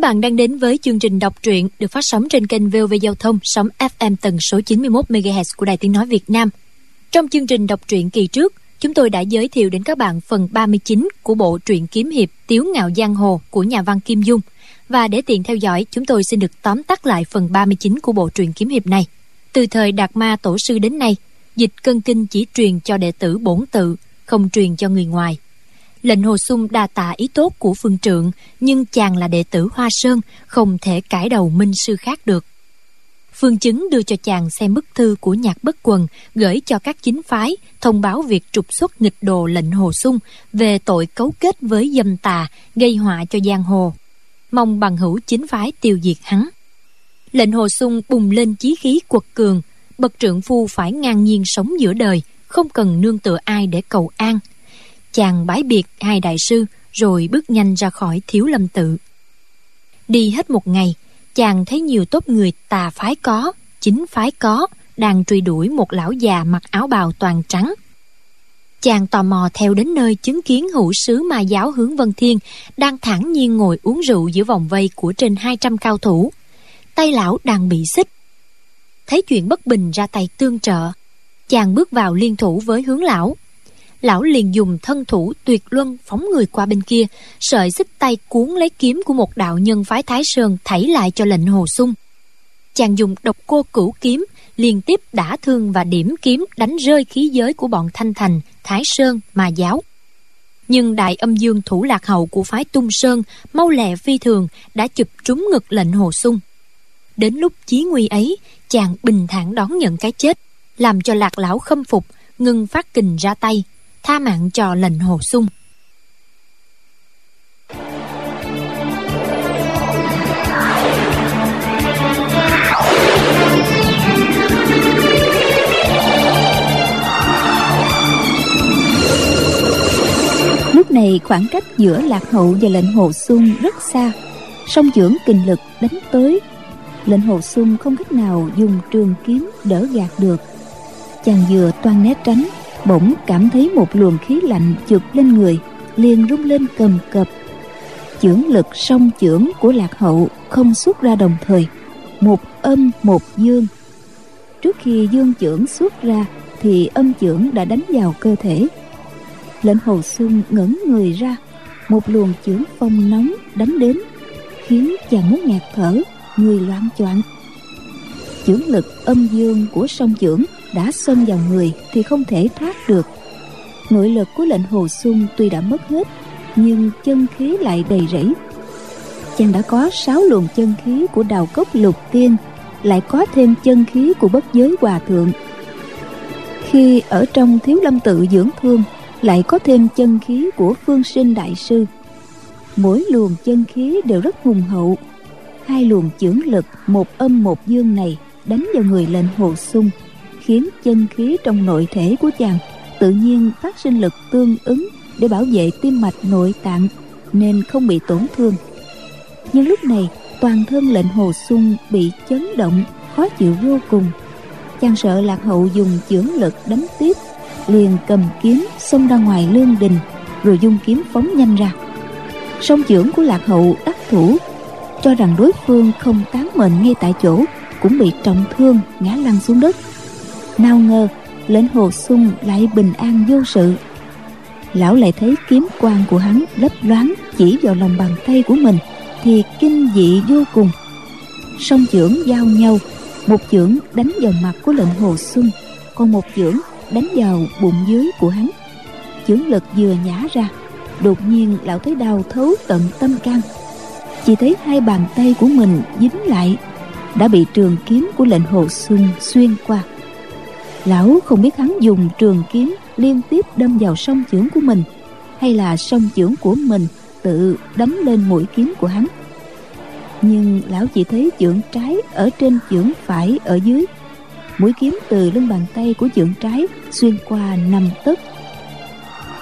Các bạn đang đến với chương trình đọc truyện được phát sóng trên kênh VOV Giao thông sóng FM tần số 91 MHz của Đài Tiếng nói Việt Nam. Trong chương trình đọc truyện kỳ trước, chúng tôi đã giới thiệu đến các bạn phần 39 của bộ truyện kiếm hiệp Tiếu ngạo giang hồ của nhà văn Kim Dung. Và để tiện theo dõi, chúng tôi xin được tóm tắt lại phần 39 của bộ truyện kiếm hiệp này. Từ thời Đạt Ma Tổ sư đến nay, dịch cân kinh chỉ truyền cho đệ tử bổn tự, không truyền cho người ngoài lệnh hồ sung đa tạ ý tốt của phương trượng nhưng chàng là đệ tử hoa sơn, không thể cãi đầu minh sư khác được. Phương chứng đưa cho chàng xem bức thư của nhạc bất quần, gửi cho các chính phái, thông báo việc trục xuất nghịch đồ lệnh hồ sung về tội cấu kết với dâm tà, gây họa cho giang hồ. Mong bằng hữu chính phái tiêu diệt hắn. Lệnh hồ sung bùng lên chí khí quật cường, bậc trượng phu phải ngang nhiên sống giữa đời, không cần nương tựa ai để cầu an chàng bái biệt hai đại sư, rồi bước nhanh ra khỏi thiếu lâm tự. Đi hết một ngày, chàng thấy nhiều tốt người tà phái có, chính phái có, đang truy đuổi một lão già mặc áo bào toàn trắng. Chàng tò mò theo đến nơi chứng kiến hữu sứ ma giáo hướng vân thiên đang thản nhiên ngồi uống rượu giữa vòng vây của trên 200 cao thủ. Tay lão đang bị xích. Thấy chuyện bất bình ra tay tương trợ, chàng bước vào liên thủ với hướng lão lão liền dùng thân thủ tuyệt luân phóng người qua bên kia, sợi xích tay cuốn lấy kiếm của một đạo nhân phái thái sơn thảy lại cho lệnh hồ sung. Chàng dùng độc cô cửu kiếm liên tiếp đả thương và điểm kiếm đánh rơi khí giới của bọn thanh thành, thái sơn mà giáo. Nhưng đại âm dương thủ lạc hậu của phái tung sơn, mau lẹ phi thường, đã chụp trúng ngực lệnh hồ sung. Đến lúc chí nguy ấy, chàng bình thản đón nhận cái chết, làm cho lạc lão khâm phục ngưng phát kình ra tay tha mạng cho lệnh hồ sung. Lúc này khoảng cách giữa lạc hậu và lệnh hồ sung rất xa, song dưỡng kinh lực đánh tới. Lệnh hồ sung không cách nào dùng trường kiếm đỡ gạt được. Chàng vừa toan né tránh bỗng cảm thấy một luồng khí lạnh chụp lên người, liền rung lên cầm cập. Chưởng lực song chưởng của lạc hậu không xuất ra đồng thời, một âm một dương. Trước khi dương chưởng xuất ra, thì âm chưởng đã đánh vào cơ thể. Lệnh hồ xuân ngẩng người ra, một luồng chưởng phong nóng đánh đến, khiến chàng muốn ngạt thở, người loạn choạng. Chưởng lực âm dương của song chưởng đã xông vào người thì không thể thoát được. Nội lực của lệnh hồ xuân tuy đã mất hết, nhưng chân khí lại đầy rẫy. Chàng đã có sáu luồng chân khí của đào cốc lục tiên, lại có thêm chân khí của bất giới hòa thượng. Khi ở trong thiếu lâm tự dưỡng thương, lại có thêm chân khí của phương sinh đại sư. Mỗi luồng chân khí đều rất hùng hậu. Hai luồng chưởng lực một âm một dương này đánh vào người lệnh hồ sung khiến chân khí trong nội thể của chàng tự nhiên phát sinh lực tương ứng để bảo vệ tim mạch nội tạng, nên không bị tổn thương. Nhưng lúc này, toàn thân lệnh hồ xuân bị chấn động, khó chịu vô cùng. Chàng sợ lạc hậu dùng chưởng lực đánh tiếp, liền cầm kiếm xông ra ngoài lương đình, rồi dung kiếm phóng nhanh ra. Song chưởng của lạc hậu đắc thủ, cho rằng đối phương không tán mệnh ngay tại chỗ, cũng bị trọng thương, ngã lăn xuống đất nào ngờ lệnh hồ sung lại bình an vô sự. Lão lại thấy kiếm quang của hắn lấp loáng chỉ vào lòng bàn tay của mình thì kinh dị vô cùng. Song chưởng giao nhau, một chưởng đánh vào mặt của lệnh hồ xuân còn một chưởng đánh vào bụng dưới của hắn. Chưởng lực vừa nhả ra, đột nhiên lão thấy đau thấu tận tâm can. Chỉ thấy hai bàn tay của mình dính lại, đã bị trường kiếm của lệnh hồ xuân xuyên qua lão không biết hắn dùng trường kiếm liên tiếp đâm vào song chưởng của mình, hay là song chưởng của mình tự đấm lên mũi kiếm của hắn. Nhưng lão chỉ thấy chưởng trái ở trên chưởng phải ở dưới. Mũi kiếm từ lưng bàn tay của chưởng trái xuyên qua năm tấc.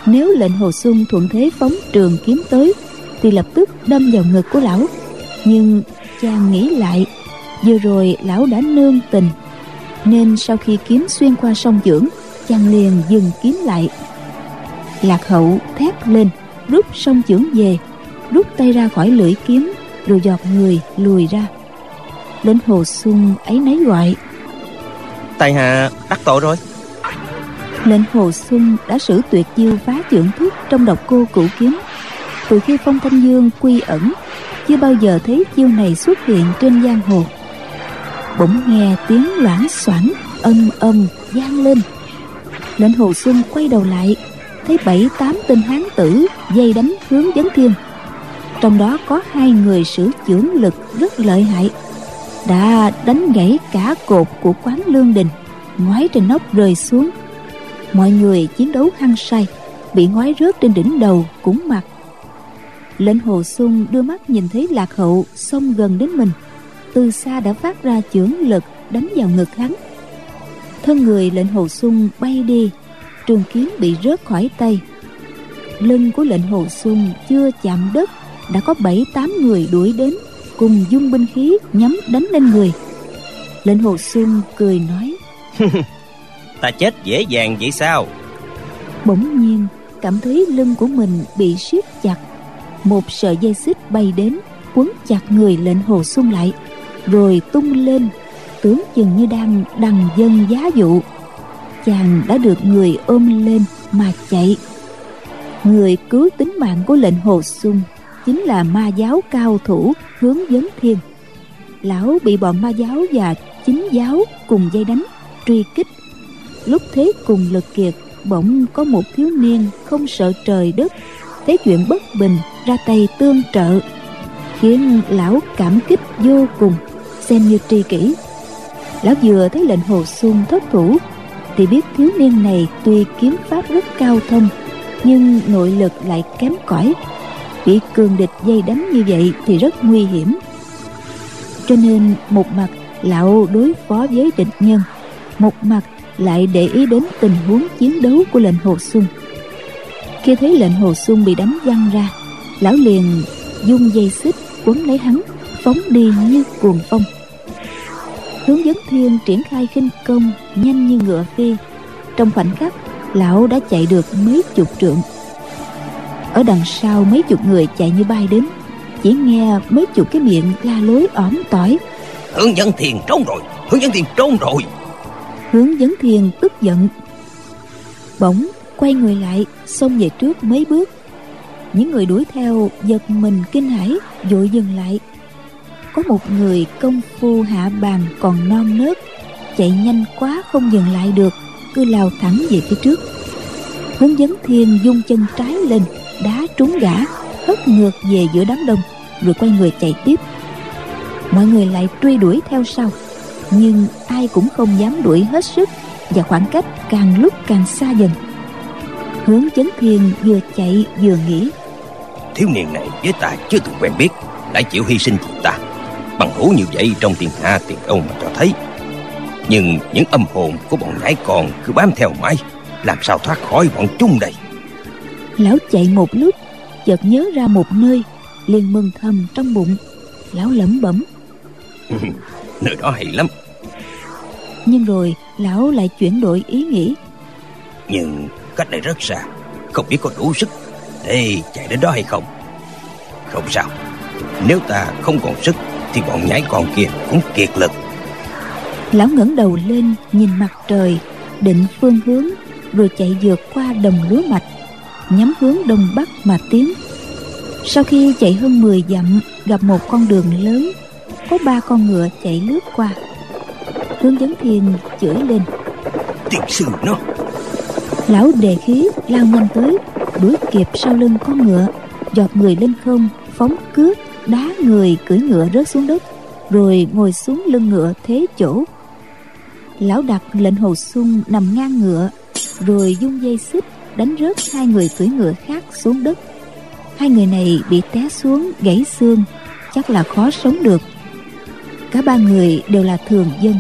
Nếu lệnh hồ xuân thuận thế phóng trường kiếm tới, thì lập tức đâm vào ngực của lão. Nhưng chàng nghĩ lại, vừa rồi lão đã nương tình nên sau khi kiếm xuyên qua sông dưỡng chàng liền dừng kiếm lại. Lạc hậu thét lên rút sông chưởng về rút tay ra khỏi lưỡi kiếm rồi giọt người lùi ra. Đến hồ xuân ấy nấy gọi tại hạ đắc tội rồi. Lệnh hồ xuân đã sử tuyệt chiêu phá trưởng thức trong độc cô cửu kiếm. Từ khi phong thanh dương quy ẩn chưa bao giờ thấy chiêu này xuất hiện trên giang hồ bỗng nghe tiếng loảng xoảng âm âm vang lên. Lệnh hồ xuân quay đầu lại, thấy bảy, tám tên hán tử dây đánh hướng vấn thiên. Trong đó có hai người sử chưởng lực rất lợi hại, đã đánh gãy cả cột của quán lương đình, ngoái trên nóc rơi xuống. Mọi người chiến đấu hăng say, bị ngoái rớt trên đỉnh đầu cũng mặt lệnh hồ xuân đưa mắt nhìn thấy lạc hậu xông gần đến mình từ xa đã phát ra chưởng lực đánh vào ngực hắn. Thân người lệnh hồ xuân bay đi trường kiếm bị rớt khỏi tay. Lưng của lệnh hồ xuân chưa chạm đất đã có bảy tám người đuổi đến cùng dung binh khí nhắm đánh lên người. Lệnh hồ xuân cười nói ta chết dễ dàng vậy sao? Bỗng nhiên cảm thấy lưng của mình bị siết chặt. Một sợi dây xích bay đến quấn chặt người lệnh hồ xuân lại rồi tung lên, tướng chừng như đang đằng dân giá dụ. Chàng đã được người ôm lên mà chạy. Người cứu tính mạng của lệnh hồ sung chính là ma giáo cao thủ hướng vấn thiên. Lão bị bọn ma giáo và chính giáo cùng dây đánh, truy kích. Lúc thế cùng lực kiệt, bỗng có một thiếu niên không sợ trời đất, thấy chuyện bất bình, ra tay tương trợ, khiến lão cảm kích vô cùng xem như tri kỷ. Lão vừa thấy lệnh hồ xuân thất thủ, thì biết thiếu niên này tuy kiếm pháp rất cao thông, nhưng nội lực lại kém cỏi. Bị cường địch dây đánh như vậy thì rất nguy hiểm. Cho nên một mặt lão đối phó với địch nhân, một mặt lại để ý đến tình huống chiến đấu của lệnh hồ xuân. Khi thấy lệnh hồ xuân bị đánh văng ra, lão liền dung dây xích quấn lấy hắn, phóng đi như cuồng phong hướng dẫn thiên triển khai khinh công nhanh như ngựa phi trong khoảnh khắc lão đã chạy được mấy chục trượng. Ở đằng sau mấy chục người chạy như bay đến chỉ nghe mấy chục cái miệng la lối ỏm tỏi. Hướng dẫn thiền trốn rồi hướng dẫn thiền trốn rồi. Hướng dẫn thiền tức giận. Bỗng quay người lại xông về trước mấy bước. Những người đuổi theo giật mình kinh hãi vội dừng lại có một người công phu hạ bàn còn non nớt, chạy nhanh quá không dừng lại được, cứ lao thẳng về phía trước. Hướng dẫn thiên dung chân trái lên, đá trúng gã, hất ngược về giữa đám đông, rồi quay người chạy tiếp. Mọi người lại truy đuổi theo sau, nhưng ai cũng không dám đuổi hết sức, và khoảng cách càng lúc càng xa dần. Hướng chấn thiên vừa chạy vừa nghĩ. Thiếu niên này với ta chưa từng quen biết, lại chịu hy sinh vì ta bằng hữu như vậy trong tiền hạ tiền âu mà cho thấy. Nhưng những âm hồn của bọn nhãi con cứ bám theo mãi làm sao thoát khỏi bọn chúng đây? Lão chạy một lúc chợt nhớ ra một nơi liền mừng thầm trong bụng. Lão lẩm bẩm. Nơi đó hay lắm. Nhưng rồi lão lại chuyển đổi ý nghĩ. Nhưng cách đây rất xa không biết có đủ sức để chạy đến đó hay không. Không sao. Nếu ta không còn sức thì bọn nhãi con kia cũng kiệt lực. Lão ngẩng đầu lên nhìn mặt trời định phương hướng rồi chạy vượt qua đồng lúa mạch nhắm hướng đông bắc mà tiến. Sau khi chạy hơn 10 dặm gặp một con đường lớn có ba con ngựa chạy lướt qua. Hướng dẫn thiên chửi lên. Tiên sư nó. Lão đề khí lao nhanh tới đuổi kịp sau lưng con ngựa giọt người lên không phóng cướp đá người cưỡi ngựa rớt xuống đất, rồi ngồi xuống lưng ngựa thế chỗ. Lão đặt lệnh hồ sung nằm ngang ngựa, rồi dung dây xích đánh rớt hai người cưỡi ngựa khác xuống đất. Hai người này bị té xuống, gãy xương, chắc là khó sống được. Cả ba người đều là thường dân.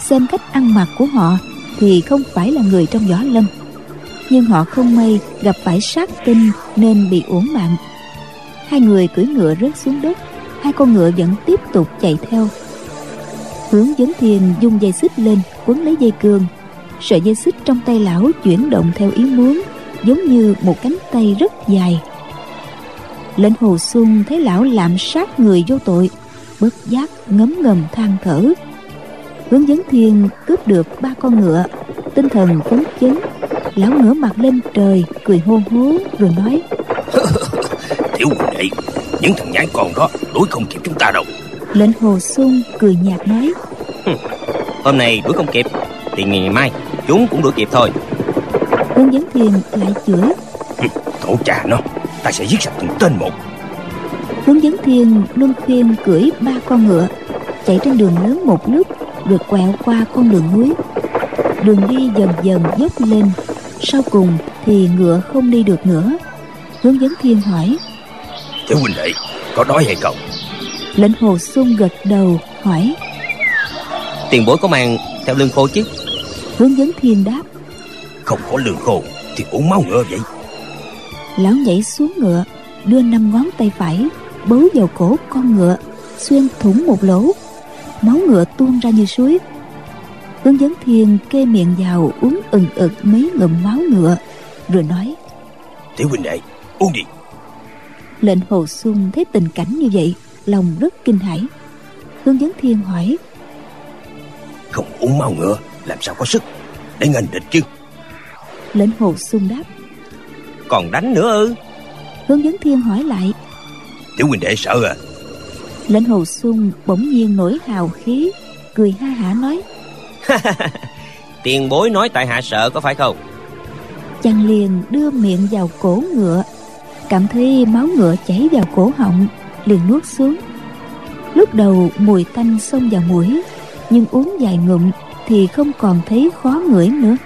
Xem cách ăn mặc của họ thì không phải là người trong võ lâm. Nhưng họ không may gặp phải sát tinh nên bị uổng mạng hai người cưỡi ngựa rớt xuống đất. Hai con ngựa vẫn tiếp tục chạy theo. Hướng vấn thiền dung dây xích lên, quấn lấy dây cương. Sợi dây xích trong tay lão chuyển động theo ý muốn, giống như một cánh tay rất dài. Lệnh hồ xuân thấy lão lạm sát người vô tội, bất giác ngấm ngầm than thở. Hướng dẫn thiên cướp được ba con ngựa, tinh thần phấn chấn. Lão ngửa mặt lên trời, cười hô hố rồi nói tiểu đệ những thằng nhãi con đó đuổi không kịp chúng ta đâu. Lệnh hồ xuân cười nhạt nói. Hôm nay đuổi không kịp thì ngày mai chúng cũng đuổi kịp thôi. Hướng dẫn thiên lại chửi. Thổ cha nó ta sẽ giết sạch từng tên một. Hướng dẫn thiên luân phiên cưỡi ba con ngựa chạy trên đường lớn một lúc rồi quẹo qua con đường núi. Đường đi dần dần dốc lên sau cùng thì ngựa không đi được nữa. Hướng dẫn thiên hỏi tiểu huynh đệ có đói hay không? Lệnh hồ xuân gật đầu hỏi. Tiền bối có mang theo lương khô chứ? Hướng dẫn thiên đáp. Không có lương khô thì uống máu ngựa vậy. Lão nhảy xuống ngựa đưa năm ngón tay phải bấu vào cổ con ngựa xuyên thủng một lỗ. Máu ngựa tuôn ra như suối. Hướng dẫn thiên kê miệng vào uống ừng ực mấy ngụm máu ngựa rồi nói. Tiểu huynh đệ uống đi lệnh hồ xuân thấy tình cảnh như vậy lòng rất kinh hãi. Hướng dẫn thiên hỏi không uống máu ngựa làm sao có sức? Để nghênh địch chứ. Lệnh hồ xuân đáp còn đánh nữa ư? Hướng dẫn thiên hỏi lại tiểu huynh đệ sợ à? Lệnh hồ xuân bỗng nhiên nổi hào khí cười ha hả nói tiền bối nói tại hạ sợ có phải không? Chàng liền đưa miệng vào cổ ngựa cảm thấy máu ngựa chảy vào cổ họng, liền nuốt xuống. Lúc đầu mùi tanh xông vào mũi, nhưng uống vài ngụm thì không còn thấy khó ngửi nữa.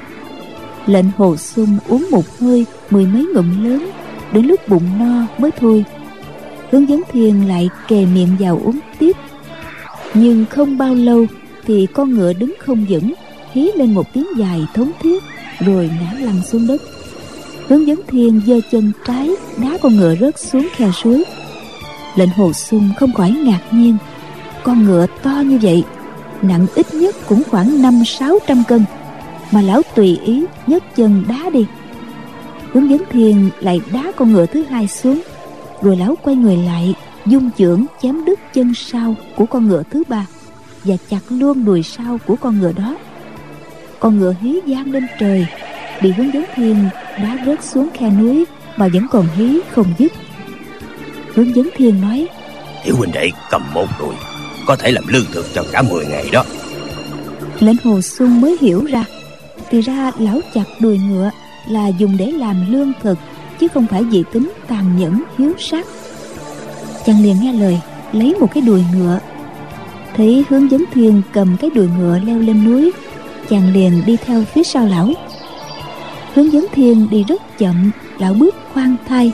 Lệnh hồ sung uống một hơi mười mấy ngụm lớn, đến lúc bụng no mới thôi. Hướng dẫn thiền lại kề miệng vào uống tiếp. Nhưng không bao lâu thì con ngựa đứng không vững, hí lên một tiếng dài thống thiết, rồi ngã lăn xuống đất hướng dẫn thiên giơ chân trái, đá con ngựa rớt xuống khe suối. Lệnh hồ sung không khỏi ngạc nhiên, con ngựa to như vậy, nặng ít nhất cũng khoảng năm sáu trăm cân, mà lão tùy ý nhấc chân đá đi. Hướng dẫn thiên lại đá con ngựa thứ hai xuống, rồi lão quay người lại, dung chưởng chém đứt chân sau của con ngựa thứ ba và chặt luôn đùi sau của con ngựa đó. Con ngựa hí giang lên trời, bị hướng dẫn thiên đá rớt xuống khe núi mà vẫn còn hí không dứt. Hướng dẫn thiên nói tiểu huynh đệ cầm một đùi có thể làm lương thực cho cả 10 ngày đó. Lệnh hồ xuân mới hiểu ra thì ra lão chặt đùi ngựa là dùng để làm lương thực chứ không phải vì tính tàn nhẫn hiếu sát chàng liền nghe lời lấy một cái đùi ngựa. Thấy hướng dẫn thiên cầm cái đùi ngựa leo lên núi chàng liền đi theo phía sau lão hướng dẫn thiên đi rất chậm lão bước khoan thai.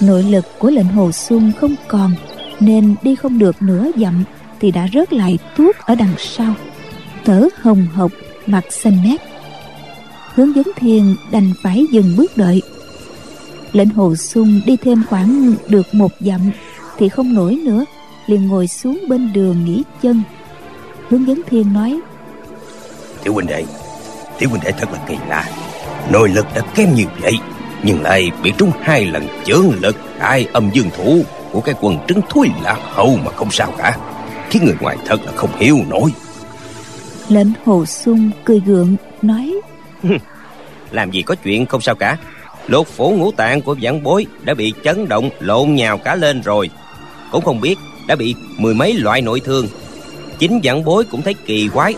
Nội lực của lệnh hồ xuân không còn, nên đi không được nửa dặm thì đã rớt lại tuốt ở đằng sau. Thở hồng hộc, mặt xanh mét. Hướng dẫn thiên đành phải dừng bước đợi. Lệnh hồ xuân đi thêm khoảng được một dặm thì không nổi nữa, liền ngồi xuống bên đường nghỉ chân. Hướng dẫn thiên nói, tiểu huynh đệ, tiểu huynh đệ thật là kỳ lạ nội lực đã kém như vậy nhưng lại bị trúng hai lần chưởng lực hai âm dương thủ của cái quần trứng thúi lạc hậu mà không sao cả khiến người ngoài thật là không hiểu nổi. Lệnh hồ xuân cười gượng nói làm gì có chuyện không sao cả. Lột phủ ngũ tạng của vãn bối đã bị chấn động lộn nhào cả lên rồi. Cũng không biết đã bị mười mấy loại nội thương. Chính vãn bối cũng thấy kỳ quái.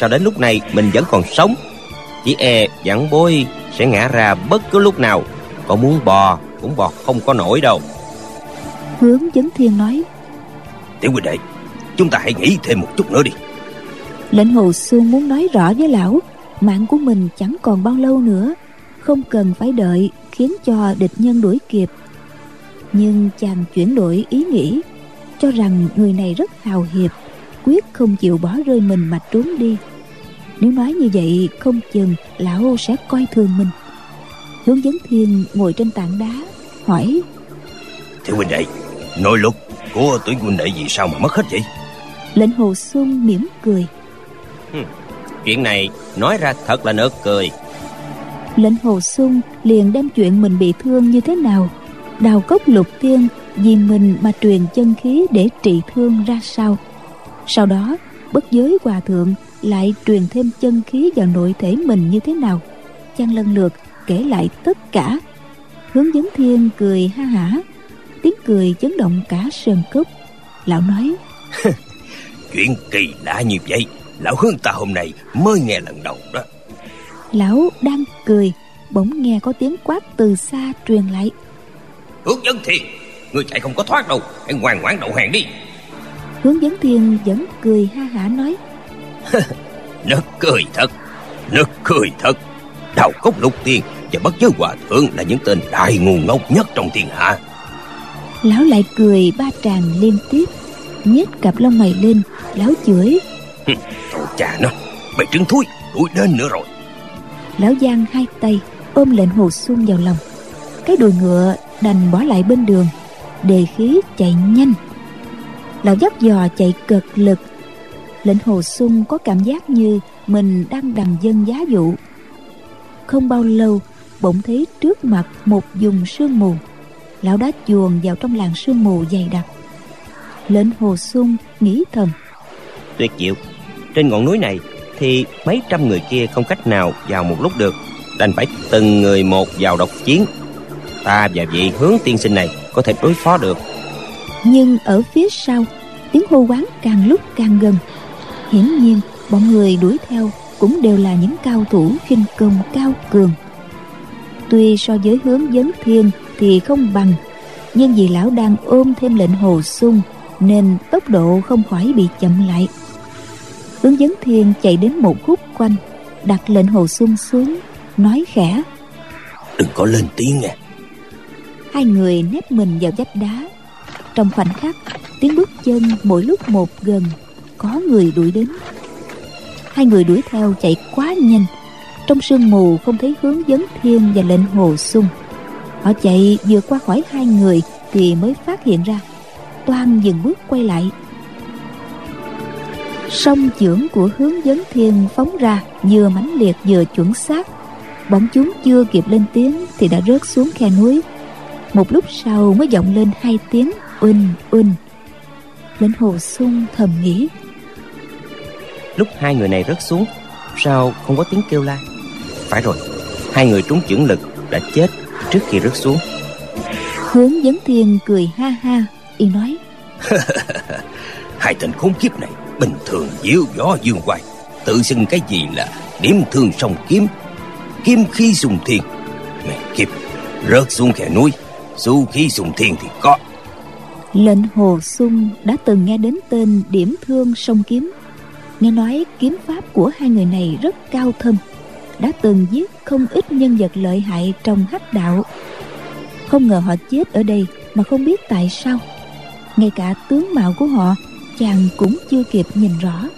Sao đến lúc này mình vẫn còn sống chỉ e vãn bối sẽ ngã ra bất cứ lúc nào. Còn muốn bò cũng bò không có nổi đâu. Hướng dẫn thiên nói tiểu huynh đệ chúng ta hãy nghĩ thêm một chút nữa đi. Lệnh hồ xuân muốn nói rõ với lão mạng của mình chẳng còn bao lâu nữa. Không cần phải đợi khiến cho địch nhân đuổi kịp. Nhưng chàng chuyển đổi ý nghĩ cho rằng người này rất hào hiệp quyết không chịu bỏ rơi mình mà trốn đi nếu nói như vậy không chừng lão sẽ coi thường mình. Hướng dẫn thiên ngồi trên tảng đá hỏi. Tiểu huynh đệ nội lực của tuổi huynh đệ gì sao mà mất hết vậy? Lệnh hồ xuân mỉm cười. Chuyện này nói ra thật là nực cười. Lệnh hồ xuân liền đem chuyện mình bị thương như thế nào đào cốc lục tiên vì mình mà truyền chân khí để trị thương ra sao. Sau đó bất giới hòa thượng lại truyền thêm chân khí vào nội thể mình như thế nào. Chăng lần lượt kể lại tất cả. Hướng dẫn thiên cười ha hả tiếng cười chấn động cả sơn cốc. Lão nói chuyện kỳ lạ như vậy lão hướng ta hôm nay mới nghe lần đầu đó. Lão đang cười bỗng nghe có tiếng quát từ xa truyền lại. Hướng dẫn thiên người chạy không có thoát đâu hãy ngoan ngoãn đậu hàng đi. Hướng dẫn thiên vẫn cười ha hả nói nó cười thật nó cười thật. Đào cốc lục tiên và bất giới hòa thượng là những tên đại ngu ngốc nhất trong thiên hạ. Lão lại cười ba tràng liên tiếp nhếch cặp lông mày lên lão chửi. Thôi cha nó mày trứng thúi đuổi đến nữa rồi. Lão giang hai tay ôm lệnh hồ xuân vào lòng. Cái đùi ngựa đành bỏ lại bên đường đề khí chạy nhanh. Lão dắt dò chạy cực lực lệnh hồ xuân có cảm giác như mình đang đằng dân giá dụ. Không bao lâu bỗng thấy trước mặt một vùng sương mù. Lão đã chuồn vào trong làng sương mù dày đặc. Lệnh hồ xuân nghĩ thầm. Tuyệt diệu. Trên ngọn núi này thì mấy trăm người kia không cách nào vào một lúc được. Đành phải từng người một vào độc chiến. Ta và vị hướng tiên sinh này có thể đối phó được. Nhưng ở phía sau tiếng hô quán càng lúc càng gần hiển nhiên bọn người đuổi theo cũng đều là những cao thủ khinh công cao cường. Tuy so với hướng dẫn thiên thì không bằng nhưng vì lão đang ôm thêm lệnh hồ sung nên tốc độ không khỏi bị chậm lại. Hướng dẫn thiên chạy đến một khúc quanh đặt lệnh hồ sung xuống nói khẽ. Đừng có lên tiếng nghe. Hai người nép mình vào vách đá. Trong khoảnh khắc tiếng bước chân mỗi lúc một gần có người đuổi đến. Hai người đuổi theo chạy quá nhanh. Trong sương mù không thấy hướng dấn thiên và lệnh hồ sung. Họ chạy vừa qua khỏi hai người thì mới phát hiện ra. Toan dừng bước quay lại. Song chưởng của hướng dấn thiên phóng ra, vừa mãnh liệt vừa chuẩn xác. Bọn chúng chưa kịp lên tiếng thì đã rớt xuống khe núi. Một lúc sau mới vọng lên hai tiếng uỳnh uỳnh lệnh hồ sung thầm nghĩ lúc hai người này rớt xuống sao không có tiếng kêu la? Phải rồi hai người trúng chưởng lực đã chết trước khi rớt xuống. Hướng dẫn thiên cười ha ha y nói. Hai tên khốn kiếp này bình thường diễu gió dương hoài tự xưng cái gì là điểm thương sông kiếm. Kiếm khí sùng thiên mẹ kiếp rớt xuống khe núi. Su khí sùng thiên thì có. Lệnh hồ sung đã từng nghe đến tên điểm thương sông kiếm nghe nói kiếm pháp của hai người này rất cao thâm đã từng giết không ít nhân vật lợi hại trong hắc đạo. Không ngờ họ chết ở đây mà không biết tại sao. Ngay cả tướng mạo của họ chàng cũng chưa kịp nhìn rõ.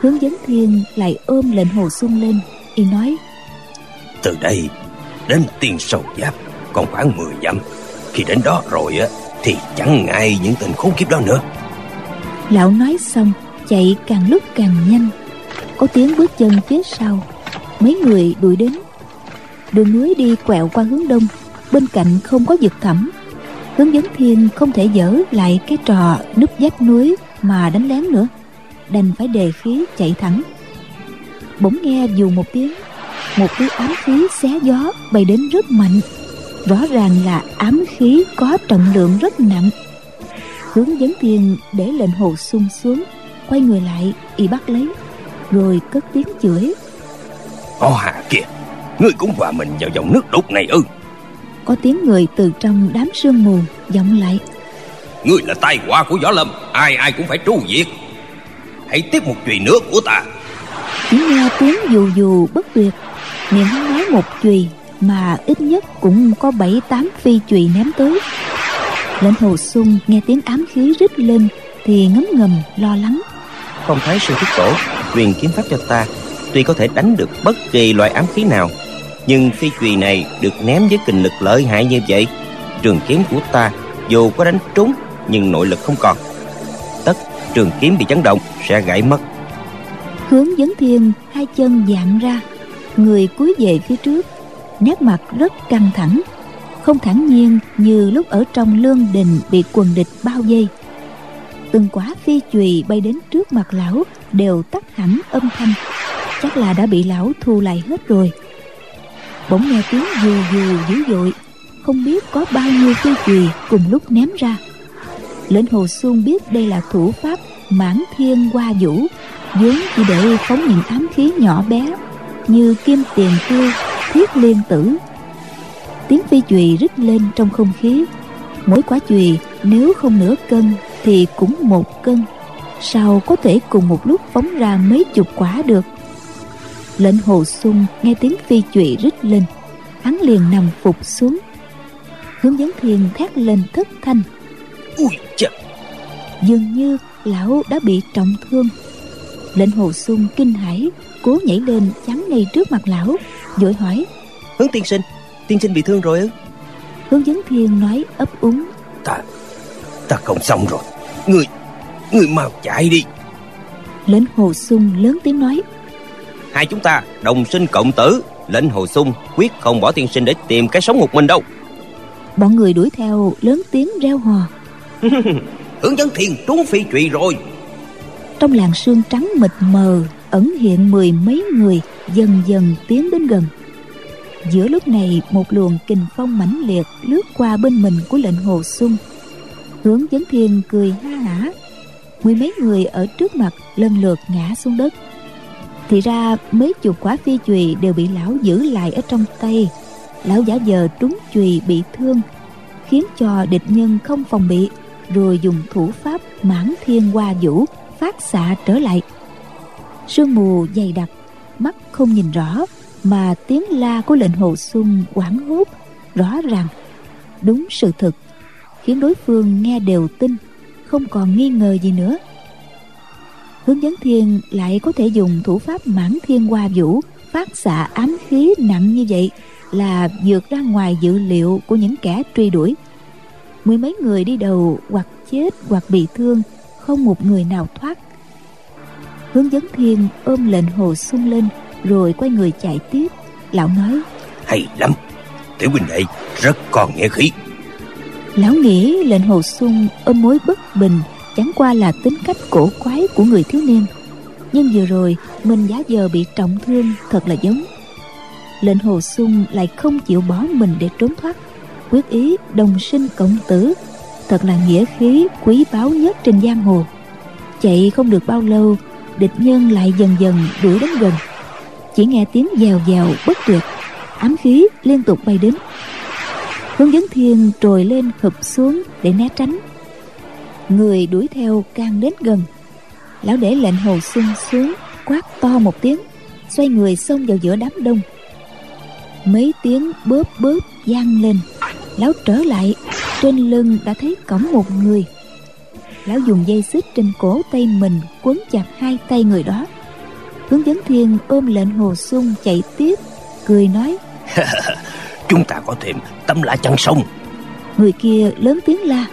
Hướng dẫn thiên lại ôm lệnh hồ xuân lên y nói từ đây đến tiên sầu giáp còn khoảng 10 dặm. Khi đến đó rồi á thì chẳng ngại những tên khốn kiếp đó nữa. Lão nói xong chạy càng lúc càng nhanh. Có tiếng bước chân phía sau, mấy người đuổi đến. Đường núi đi quẹo qua hướng đông, bên cạnh không có vực thẳm. Hướng dẫn thiên không thể dở lại cái trò núp vách núi mà đánh lén nữa, đành phải đề khí chạy thẳng. Bỗng nghe dù một tiếng, một thứ ám khí xé gió bay đến rất mạnh. Rõ ràng là ám khí có trọng lượng rất nặng. Hướng dẫn thiên để lệnh hồ sung xuống quay người lại y bắt lấy rồi cất tiếng chửi. Ó hà kìa Ngươi cũng hòa mình vào dòng nước đục này ư? Có tiếng người từ trong đám sương mù vọng lại. Ngươi là tai họa của võ lâm Ai ai cũng phải tru diệt. Hãy tiếp một chùy nước của ta. Chỉ nghe tiếng dù dù bất tuyệt miệng hắn nói một chùy mà ít nhất cũng có bảy tám phi chùy ném tới. Lệnh hồ sung nghe tiếng ám khí rít lên thì ngấm ngầm lo lắng không thái sư thúc tổ truyền kiếm pháp cho ta, tuy có thể đánh được bất kỳ loại ám khí nào, nhưng phi chùy này được ném với kình lực lợi hại như vậy. Trường kiếm của ta dù có đánh trúng, nhưng nội lực không còn. Tất, trường kiếm bị chấn động, sẽ gãy mất. Hướng dẫn thiên, hai chân dạng ra. Người cúi về phía trước, nét mặt rất căng thẳng. Không thản nhiên như lúc ở trong lương đình bị quần địch bao vây từng quả phi chùy bay đến trước mặt lão đều tắt hẳn âm thanh. Chắc là đã bị lão thu lại hết rồi. Bỗng nghe tiếng dù dù dữ dội, không biết có bao nhiêu phi chùy cùng lúc ném ra. Lệnh hồ xuân biết đây là thủ pháp mãn thiên hoa vũ, vốn chỉ để phóng những ám khí nhỏ bé như kim tiền tiêu, thiết liên tử. Tiếng phi chùy rít lên trong không khí. Mỗi quả chùy nếu không nửa cân thì cũng một cân. Sao có thể cùng một lúc phóng ra mấy chục quả được? Lệnh hồ sung nghe tiếng phi chùy rít lên. Hắn liền nằm phục xuống. Hướng dẫn thiền thét lên thất thanh. Ui chà! Dường như lão đã bị trọng thương. Lệnh hồ sung kinh hãi cố nhảy lên chắn ngay trước mặt lão vội hỏi. Hướng tiên sinh tiên sinh bị thương rồi ư? Hướng dẫn thiên nói ấp úng. Ta ta không xong rồi người người mau chạy đi. Lệnh hồ sung lớn tiếng nói. Hai chúng ta đồng sinh cộng tử. Lệnh hồ sung quyết không bỏ tiên sinh để tìm cái sống một mình đâu. Bọn người đuổi theo lớn tiếng reo hò. Hướng dẫn thiền trúng phi trụy rồi. Trong làn sương trắng mịt mờ ẩn hiện mười mấy người dần dần tiến đến gần. Giữa lúc này một luồng kình phong mãnh liệt lướt qua bên mình của lệnh hồ xuân hướng vấn thiên cười ha hả. Mười mấy người ở trước mặt lần lượt ngã xuống đất. Thì ra mấy chục quả phi chùy đều bị lão giữ lại ở trong tay. Lão giả giờ trúng chùy bị thương, khiến cho địch nhân không phòng bị, rồi dùng thủ pháp mãn thiên hoa vũ phát xạ trở lại. Sương mù dày đặc, mắt không nhìn rõ, mà tiếng la của lệnh hồ xuân quảng hốt rõ ràng. Đúng sự thực khiến đối phương nghe đều tin, không còn nghi ngờ gì nữa. Hướng dẫn thiên lại có thể dùng thủ pháp mãn thiên hoa vũ, phát xạ ám khí nặng như vậy là vượt ra ngoài dự liệu của những kẻ truy đuổi. Mười mấy người đi đầu hoặc chết hoặc bị thương, không một người nào thoát. Hướng dẫn thiên ôm lệnh hồ sung lên, rồi quay người chạy tiếp, lão nói, hay lắm, tiểu huynh đệ, rất còn nghĩa khí lão nghĩ lệnh hồ xuân ôm mối bất bình, chẳng qua là tính cách cổ quái của người thiếu niên. Nhưng vừa rồi, mình giá giờ bị trọng thương thật là giống. Lệnh hồ xuân lại không chịu bỏ mình để trốn thoát. Quyết ý đồng sinh cộng tử, thật là nghĩa khí quý báu nhất trên giang hồ. Chạy không được bao lâu, địch nhân lại dần dần đuổi đến gần. Chỉ nghe tiếng dèo dèo bất tuyệt, ám khí liên tục bay đến hướng dẫn thiên trồi lên hụp xuống để né tránh. Người đuổi theo càng đến gần. Lão để lệnh hồ xuân xuống, quát to một tiếng, xoay người xông vào giữa đám đông. Mấy tiếng bóp bóp vang lên. Lão trở lại, trên lưng đã thấy cõng một người. Lão dùng dây xích trên cổ tay mình quấn chặt hai tay người đó. Hướng dẫn thiên ôm lệnh hồ sung chạy tiếp, cười nói chúng ta có thêm tấm lá chắn sông. Người kia lớn tiếng la.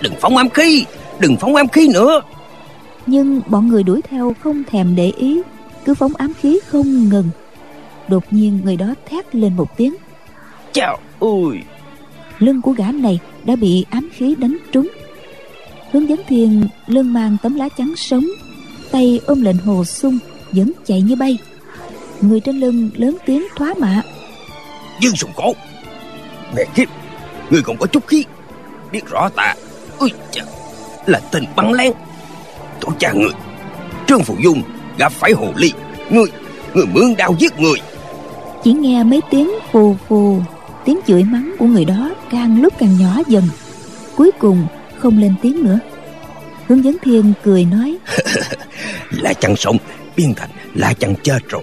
Đừng phóng ám khí đừng phóng ám khí nữa. Nhưng bọn người đuổi theo không thèm để ý cứ phóng ám khí không ngừng. Đột nhiên người đó thét lên một tiếng. Chào ui lưng của gã này đã bị ám khí đánh trúng. Hướng dẫn thiên lưng mang tấm lá chắn sống tay ôm lệnh hồ sung vẫn chạy như bay. Người trên lưng lớn tiếng thoá mạ dương sùng cổ. Mẹ kiếp người còn có chút khí. Biết rõ ta ui chà là tình bắn lén. Tổ cha người trương phụ dung gặp phải hồ ly. Người người mướn đao giết người. Chỉ nghe mấy tiếng phù phù tiếng chửi mắng của người đó càng lúc càng nhỏ dần. Cuối cùng không lên tiếng nữa. Hướng dẫn thiên cười nói là chăng sống biên thành là chăng chết rồi.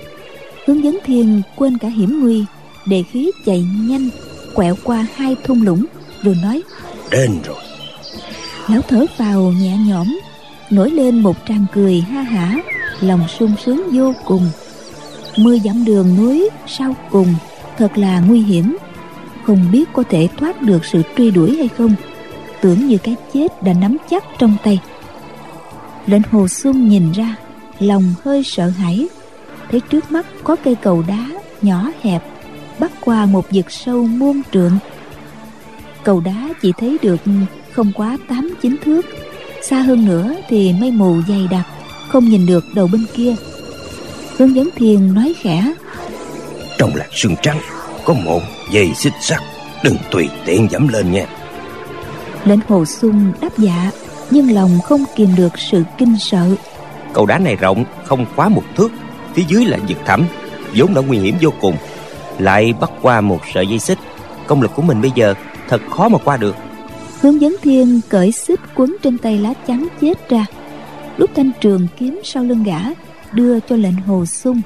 Hướng dẫn thiên quên cả hiểm nguy đề khí chạy nhanh quẹo qua hai thung lũng rồi nói đến rồi. Lão thở vào nhẹ nhõm nổi lên một tràng cười ha hả lòng sung sướng vô cùng. Mười dặm đường núi sau cùng thật là nguy hiểm không biết có thể thoát được sự truy đuổi hay không. Tưởng như cái chết đã nắm chắc trong tay. Lệnh hồ xuân nhìn ra lòng hơi sợ hãi thấy trước mắt có cây cầu đá nhỏ hẹp bắt qua một vực sâu muôn trượng. Cầu đá chỉ thấy được không quá tám chín thước xa hơn nữa thì mây mù dày đặc không nhìn được đầu bên kia. Hướng dẫn thiên nói khẽ trong làn sương trắng có một dây xích sắt đừng tùy tiện dẫm lên nha. Lệnh hồ sung đáp dạ nhưng lòng không kìm được sự kinh sợ. Cầu đá này rộng không quá một thước phía dưới là vực thẳm vốn đã nguy hiểm vô cùng lại bắt qua một sợi dây xích. Công lực của mình bây giờ thật khó mà qua được. Hướng dẫn thiên cởi xích quấn trên tay lá chắn chết ra. Lúc thanh trường kiếm sau lưng gã, đưa cho lệnh hồ sung,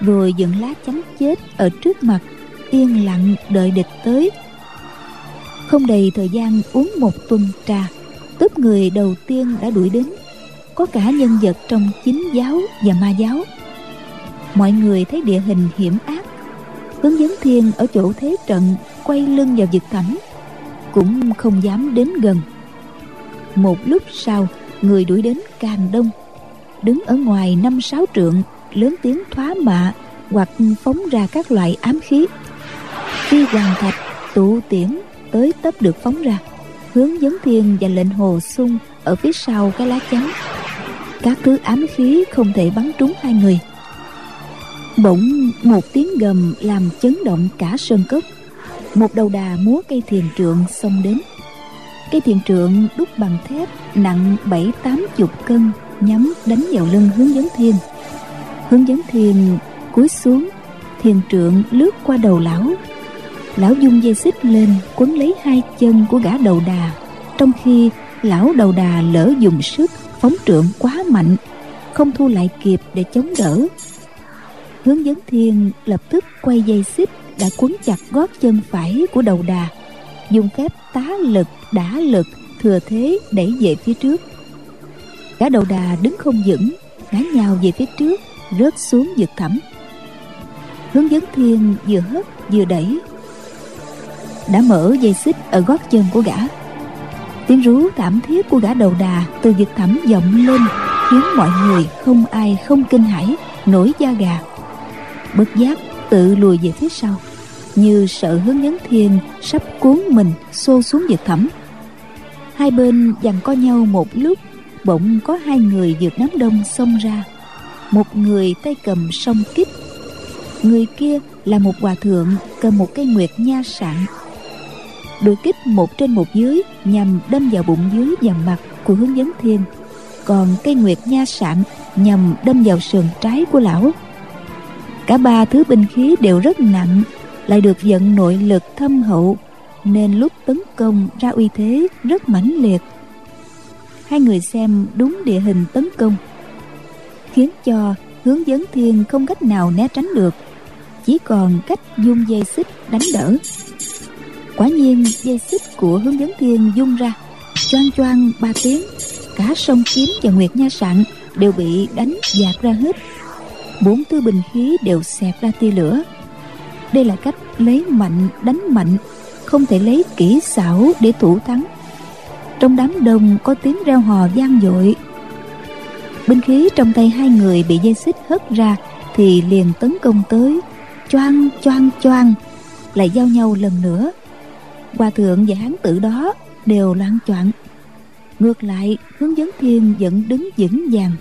rồi dựng lá chắn chết ở trước mặt, yên lặng đợi địch tới. Không đầy thời gian uống một tuần trà, tớp người đầu tiên đã đuổi đến. Có cả nhân vật trong chính giáo và ma giáo. Mọi người thấy địa hình hiểm ác hướng dẫn thiên ở chỗ thế trận quay lưng vào vực thẳm, cũng không dám đến gần. Một lúc sau, người đuổi đến càng đông, đứng ở ngoài năm sáu trượng, lớn tiếng thoá mạ hoặc phóng ra các loại ám khí. Khi hoàng thạch, tụ tiễn tới tấp được phóng ra, hướng dẫn thiên và lệnh hồ sung ở phía sau cái lá chắn. Các thứ ám khí không thể bắn trúng hai người bỗng một tiếng gầm làm chấn động cả sơn cốc. Một đầu đà múa cây thiền trượng xông đến. Cây thiền trượng đúc bằng thép nặng bảy tám chục cân, nhắm đánh vào lưng hướng dẫn thiên. Hướng dẫn thiên cúi xuống, thiền trượng lướt qua đầu lão. Lão dung dây xích lên, quấn lấy hai chân của gã đầu đà. Trong khi lão đầu đà lỡ dùng sức, phóng trượng quá mạnh, không thu lại kịp để chống đỡ hướng dẫn thiên lập tức quay dây xích đã quấn chặt gót chân phải của đầu đà, dùng phép tá lực, đả lực, thừa thế đẩy về phía trước. Cả đầu đà đứng không vững, ngã nhào về phía trước, rớt xuống vực thẳm. Hướng dẫn thiên vừa hất, vừa đẩy. Đã mở dây xích ở gót chân của gã. Tiếng rú thảm thiết của gã đầu đà từ vực thẳm vọng lên, khiến mọi người không ai không kinh hãi, nổi da gà bất giác, tự lùi về phía sau, như sợ hướng nhấn thiên sắp cuốn mình xô xuống vực thẳm. Hai bên giằng co nhau một lúc, bỗng có hai người vượt đám đông xông ra. Một người tay cầm song kích, người kia là một hòa thượng cầm một cây nguyệt nha sạn. Đôi kích một trên một dưới nhằm đâm vào bụng dưới và mặt của hướng dẫn thiên, còn cây nguyệt nha sạn nhằm đâm vào sườn trái của lão cả ba thứ binh khí đều rất nặng, lại được vận nội lực thâm hậu, nên lúc tấn công ra uy thế rất mãnh liệt. Hai người xem đúng địa hình tấn công, khiến cho hướng dẫn thiên không cách nào né tránh được, chỉ còn cách dung dây xích đánh đỡ. Quả nhiên, dây xích của hướng dẫn thiên dung ra, choang choang ba tiếng, cả sông kiếm và nguyệt nha sạn đều bị đánh dạt ra hết bốn tư bình khí đều xẹt ra tia lửa. Đây là cách lấy mạnh, đánh mạnh, không thể lấy kỹ xảo để thủ thắng. Trong đám đông có tiếng reo hò vang dội. Binh khí trong tay hai người bị dây xích hất ra thì liền tấn công tới. Choang choang choang, lại giao nhau lần nữa. Hòa thượng và hán tử đó đều loạn choạng. Ngược lại, hướng dẫn thiên vẫn đứng vững vàng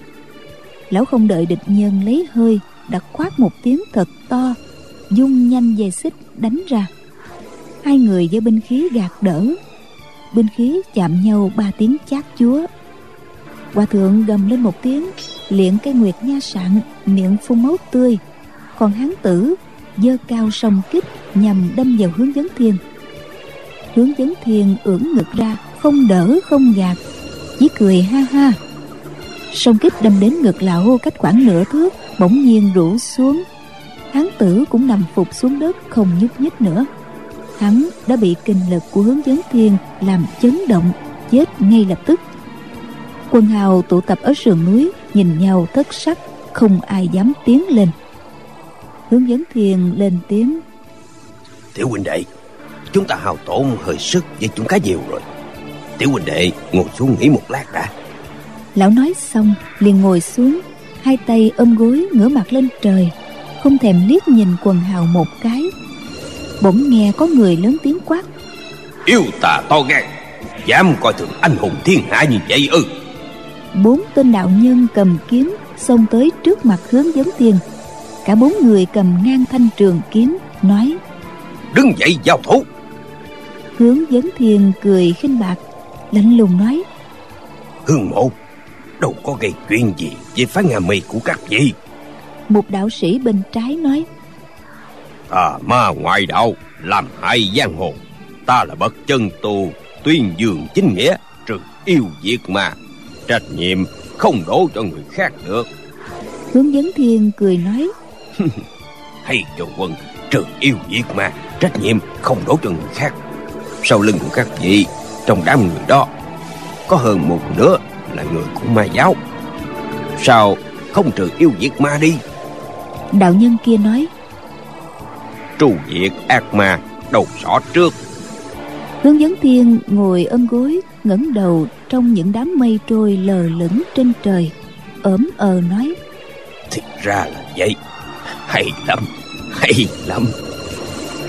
lão không đợi địch nhân lấy hơi, đã khoát một tiếng thật to, dung nhanh về xích đánh ra. Hai người với binh khí gạt đỡ. Binh khí chạm nhau ba tiếng chát chúa. Hòa thượng gầm lên một tiếng liệng cây nguyệt nha sạn, miệng phun máu tươi. Còn hán tử giơ cao song kích, nhằm đâm vào hướng dẫn thiên. Hướng dẫn thiên ưỡn ngực ra, không đỡ, không gạt. Chỉ cười ha ha song kích đâm đến ngực lão cách khoảng nửa thước, bỗng nhiên rủ xuống. Hán tử cũng nằm phục xuống đất, không nhúc nhích nữa. Hắn đã bị kinh lực của hướng dẫn thiên làm chấn động, chết ngay lập tức. Quân hào tụ tập ở sườn núi, nhìn nhau thất sắc, không ai dám tiến lên. Hướng dẫn thiên lên tiếng. Tiểu huynh đệ, chúng ta hào tổn hơi sức với chúng cá nhiều rồi. Tiểu huynh đệ, ngồi xuống nghỉ một lát đã lão nói xong liền ngồi xuống hai tay ôm gối ngửa mặt lên trời không thèm liếc nhìn quần hào một cái. Bỗng nghe có người lớn tiếng quát. Yêu tà to gan Dám coi thường anh hùng thiên hạ như vậy ư? Bốn tên đạo nhân cầm kiếm xông tới trước mặt hướng dẫn thiên cả bốn người cầm ngang thanh trường kiếm nói Đứng dậy giao thủ. Hướng dẫn thiên cười khinh bạc lạnh lùng nói Hương mộ Đâu có gây chuyện gì với phái Nga mì của các vị. Một đạo sĩ bên trái nói À ma ngoại đạo Làm hại giang hồ. Ta là bậc chân tu Tuyên dương chính nghĩa Trừ yêu diệt mà Trách nhiệm không đổ cho người khác được. Hướng dẫn thiên cười nói Hay cho quân Trừ yêu diệt mà Trách nhiệm không đổ cho người khác. Sau lưng của các vị Trong đám người đó Có hơn một nửa là người của ma giáo. Sao không trừ yêu diệt ma đi? Đạo nhân kia nói Trù diệt ác ma Đầu sỏ trước. Hướng dẫn thiên ngồi ôm gối ngẩng đầu trong những đám mây trôi lờ lững trên trời ỡm ờ nói Thì ra là vậy. Hay lắm Hay lắm.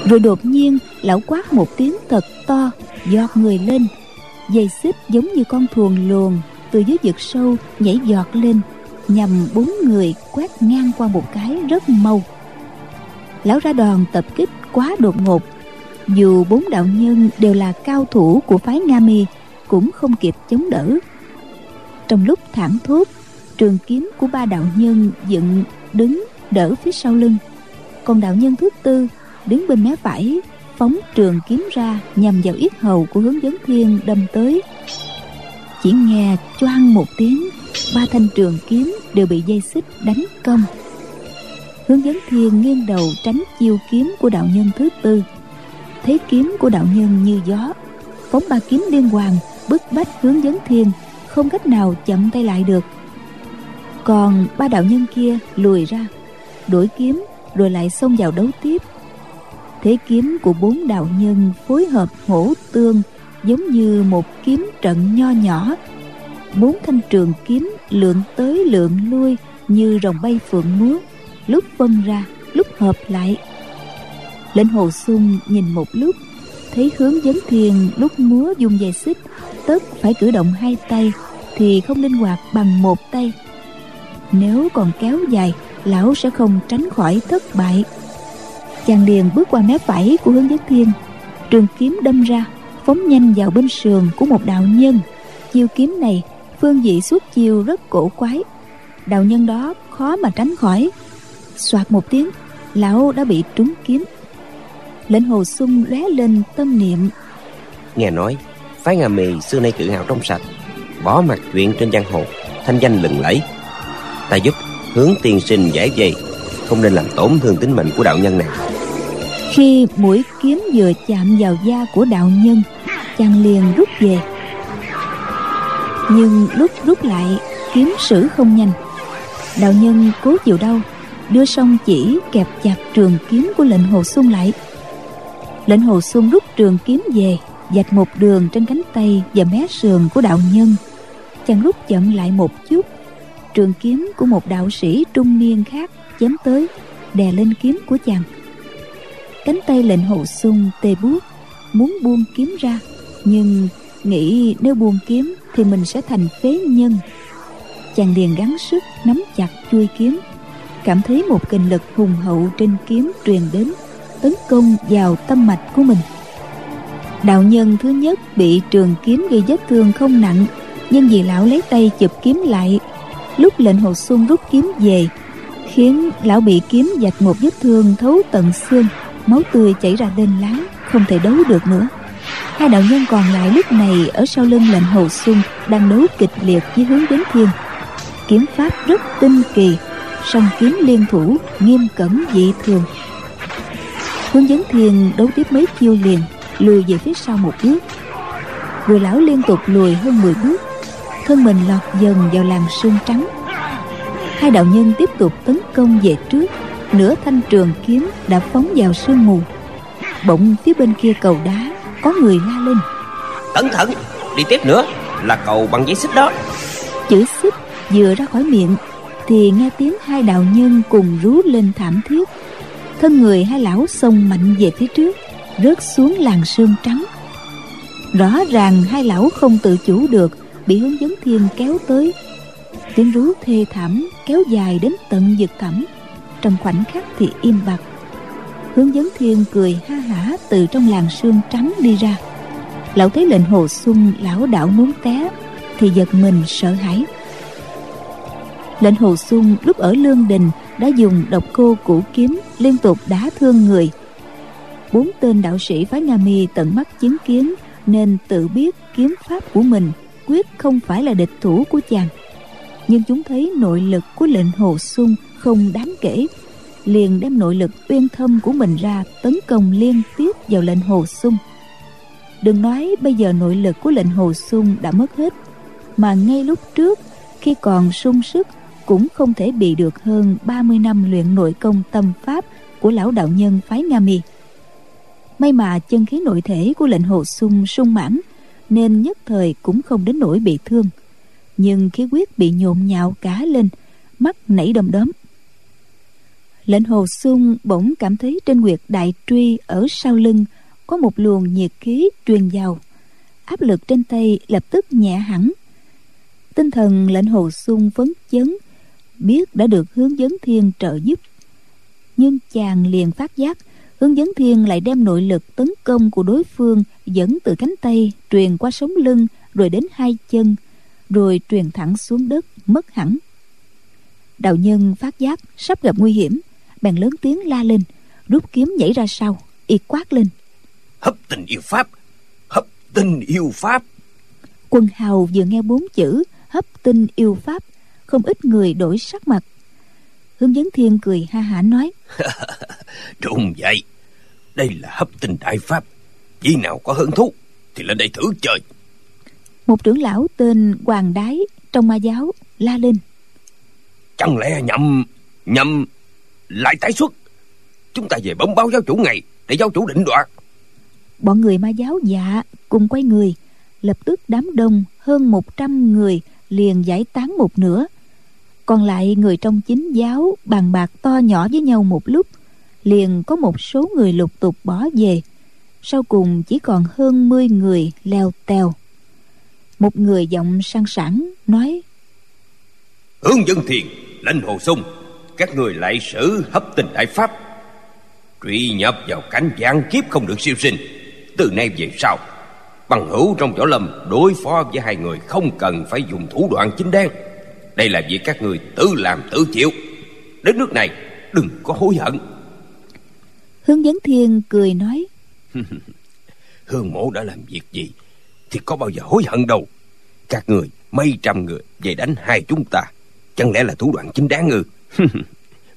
Rồi đột nhiên lão quát một tiếng thật to giọt người lên. Dây xích giống như con thuồng luồn từ dưới vực sâu nhảy giọt lên, nhằm bốn người quét ngang qua một cái rất mau. Lão ra đòn tập kích quá đột ngột. Dù bốn đạo nhân đều là cao thủ của phái nga mi, cũng không kịp chống đỡ. Trong lúc thảm thốt, trường kiếm của ba đạo nhân dựng đứng đỡ phía sau lưng. Còn đạo nhân thứ tư đứng bên mé phải, phóng trường kiếm ra nhằm vào yết hầu của hướng dẫn thiên đâm tới chỉ nghe choang một tiếng, ba thanh trường kiếm đều bị dây xích đánh cong. Hướng dẫn thiên nghiêng đầu tránh chiêu kiếm của đạo nhân thứ tư. Thế kiếm của đạo nhân như gió, phóng ba kiếm liên hoàn, bức bách hướng dẫn thiên, không cách nào chậm tay lại được. Còn ba đạo nhân kia lùi ra, đổi kiếm rồi lại xông vào đấu tiếp. Thế kiếm của bốn đạo nhân phối hợp hỗ tương giống như một kiếm trận nho nhỏ. Bốn thanh trường kiếm lượn tới lượn lui như rồng bay phượng múa, lúc phân ra, lúc hợp lại. Lệnh hồ sung nhìn một lúc, thấy hướng vấn thiền lúc múa dùng dây xích, tất phải cử động hai tay thì không linh hoạt bằng một tay. Nếu còn kéo dài, lão sẽ không tránh khỏi thất bại. Chàng liền bước qua mép phải của hướng vấn thiên trường kiếm đâm ra phóng nhanh vào bên sườn của một đạo nhân. Chiêu kiếm này phương vị suốt chiêu rất cổ quái. Đạo nhân đó khó mà tránh khỏi. Soạt một tiếng lão đã bị trúng kiếm. Lệnh hồ sung lóe lên tâm niệm. Nghe nói phái ngà mì xưa nay tự hào trong sạch bỏ mặt chuyện trên giang hồ thanh danh lừng lẫy. Ta giúp hướng tiên sinh giải vây không nên làm tổn thương tính mệnh của đạo nhân này. Khi mũi kiếm vừa chạm vào da của đạo nhân chàng liền rút về. Nhưng lúc rút lại, kiếm sử không nhanh. Đạo nhân cố chịu đau, đưa song chỉ kẹp chặt trường kiếm của lệnh hồ xuân lại. Lệnh hồ xuân rút trường kiếm về, dạch một đường trên cánh tay và mé sườn của đạo nhân. Chàng rút chậm lại một chút, trường kiếm của một đạo sĩ trung niên khác chém tới, đè lên kiếm của chàng. Cánh tay lệnh hồ xuân tê buốt, muốn buông kiếm ra nhưng nghĩ nếu buông kiếm thì mình sẽ thành phế nhân. Chàng liền gắng sức nắm chặt chuôi kiếm, cảm thấy một kình lực hùng hậu trên kiếm truyền đến, tấn công vào tâm mạch của mình. Đạo nhân thứ nhất bị trường kiếm gây vết thương không nặng, nhưng vì lão lấy tay chụp kiếm lại, lúc lệnh hồ xuân rút kiếm về, khiến lão bị kiếm dạch một vết thương thấu tận xương, máu tươi chảy ra đên láng, không thể đấu được nữa hai đạo nhân còn lại lúc này ở sau lưng lệnh hồ xuân đang đấu kịch liệt với hướng đến thiên. Kiếm pháp rất tinh kỳ, song kiếm liên thủ nghiêm cẩn dị thường. Hướng dẫn thiên đấu tiếp mấy chiêu liền, lùi về phía sau một bước. Người lão liên tục lùi hơn 10 bước, thân mình lọt dần vào làn sương trắng. Hai đạo nhân tiếp tục tấn công về trước, nửa thanh trường kiếm đã phóng vào sương mù. Bỗng phía bên kia cầu đá có người la lên. Cẩn thận đi tiếp nữa là cầu bằng giấy xích đó. Chữ xích vừa ra khỏi miệng thì nghe tiếng hai đạo nhân cùng rú lên thảm thiết. Thân người hai lão xông mạnh về phía trước rớt xuống làn sương trắng. Rõ ràng hai lão không tự chủ được bị hướng dẫn thiên kéo tới. Tiếng rú thê thảm kéo dài đến tận vực thẳm trong khoảnh khắc thì im bặt hướng dẫn thiên cười ha hả từ trong làng sương trắng đi ra. Lão thấy lệnh hồ xuân lão đảo muốn té, thì giật mình sợ hãi. Lệnh hồ xuân lúc ở lương đình đã dùng độc cô củ kiếm liên tục đá thương người. Bốn tên đạo sĩ phái nga mi tận mắt chứng kiến nên tự biết kiếm pháp của mình quyết không phải là địch thủ của chàng. Nhưng chúng thấy nội lực của lệnh hồ xuân không đáng kể liền đem nội lực uyên thâm của mình ra tấn công liên tiếp vào lệnh hồ sung. đừng nói bây giờ nội lực của lệnh hồ sung đã mất hết mà ngay lúc trước khi còn sung sức cũng không thể bị được hơn 30 năm luyện nội công tâm pháp của lão đạo nhân phái Nga Mi. May mà chân khí nội thể của lệnh hồ sung sung mãn nên nhất thời cũng không đến nỗi bị thương. Nhưng khí quyết bị nhộn nhạo cá lên, mắt nảy đom đóm. Lệnh hồ sung bỗng cảm thấy trên nguyệt đại truy ở sau lưng có một luồng nhiệt khí truyền vào. Áp lực trên tay lập tức nhẹ hẳn. Tinh thần lệnh hồ sung phấn chấn, biết đã được hướng dẫn thiên trợ giúp nhưng chàng liền phát giác, hướng dẫn thiên lại đem nội lực tấn công của đối phương dẫn từ cánh tay truyền qua sống lưng rồi đến hai chân, rồi truyền thẳng xuống đất, mất hẳn đạo nhân phát giác sắp gặp nguy hiểm bèn lớn tiếng la lên rút kiếm nhảy ra sau y quát lên. Hấp tình yêu pháp hấp tình yêu pháp. Quân hào vừa nghe bốn chữ hấp tinh yêu pháp không ít người đổi sắc mặt. Hướng dẫn thiên cười ha hả nói. Trùng vậy đây là hấp tinh đại pháp. Chỉ nào có hứng thú thì lên đây thử chơi. Một trưởng lão tên hoàng đái trong ma giáo la lên. Chẳng lẽ nhầm nhầm lại tái xuất. Chúng ta về bấm báo giáo chủ ngày để giáo chủ định đoạt. Bọn người ma giáo dạ cùng quay người. Lập tức đám đông hơn một trăm người liền giải tán một nửa. Còn lại người trong chính giáo bàn bạc to nhỏ với nhau một lúc liền có một số người lục tục bỏ về. Sau cùng chỉ còn hơn mươi người leo teo một người giọng sang sảng nói hướng dân thiền lãnh hồ sung các người lại sử hấp tình đại pháp. Truy nhập vào cảnh gián kiếp không được siêu sinh. Từ nay về sau bằng hữu trong võ lâm đối phó với hai người không cần phải dùng thủ đoạn chính đen đây là việc các người tự làm tự chịu. Đến nước này đừng có hối hận. Hướng dẫn thiên cười nói. Hương mộ đã làm việc gì thì có bao giờ hối hận đâu. Các người mấy trăm người về đánh hai chúng ta chẳng lẽ là thủ đoạn chính đáng ư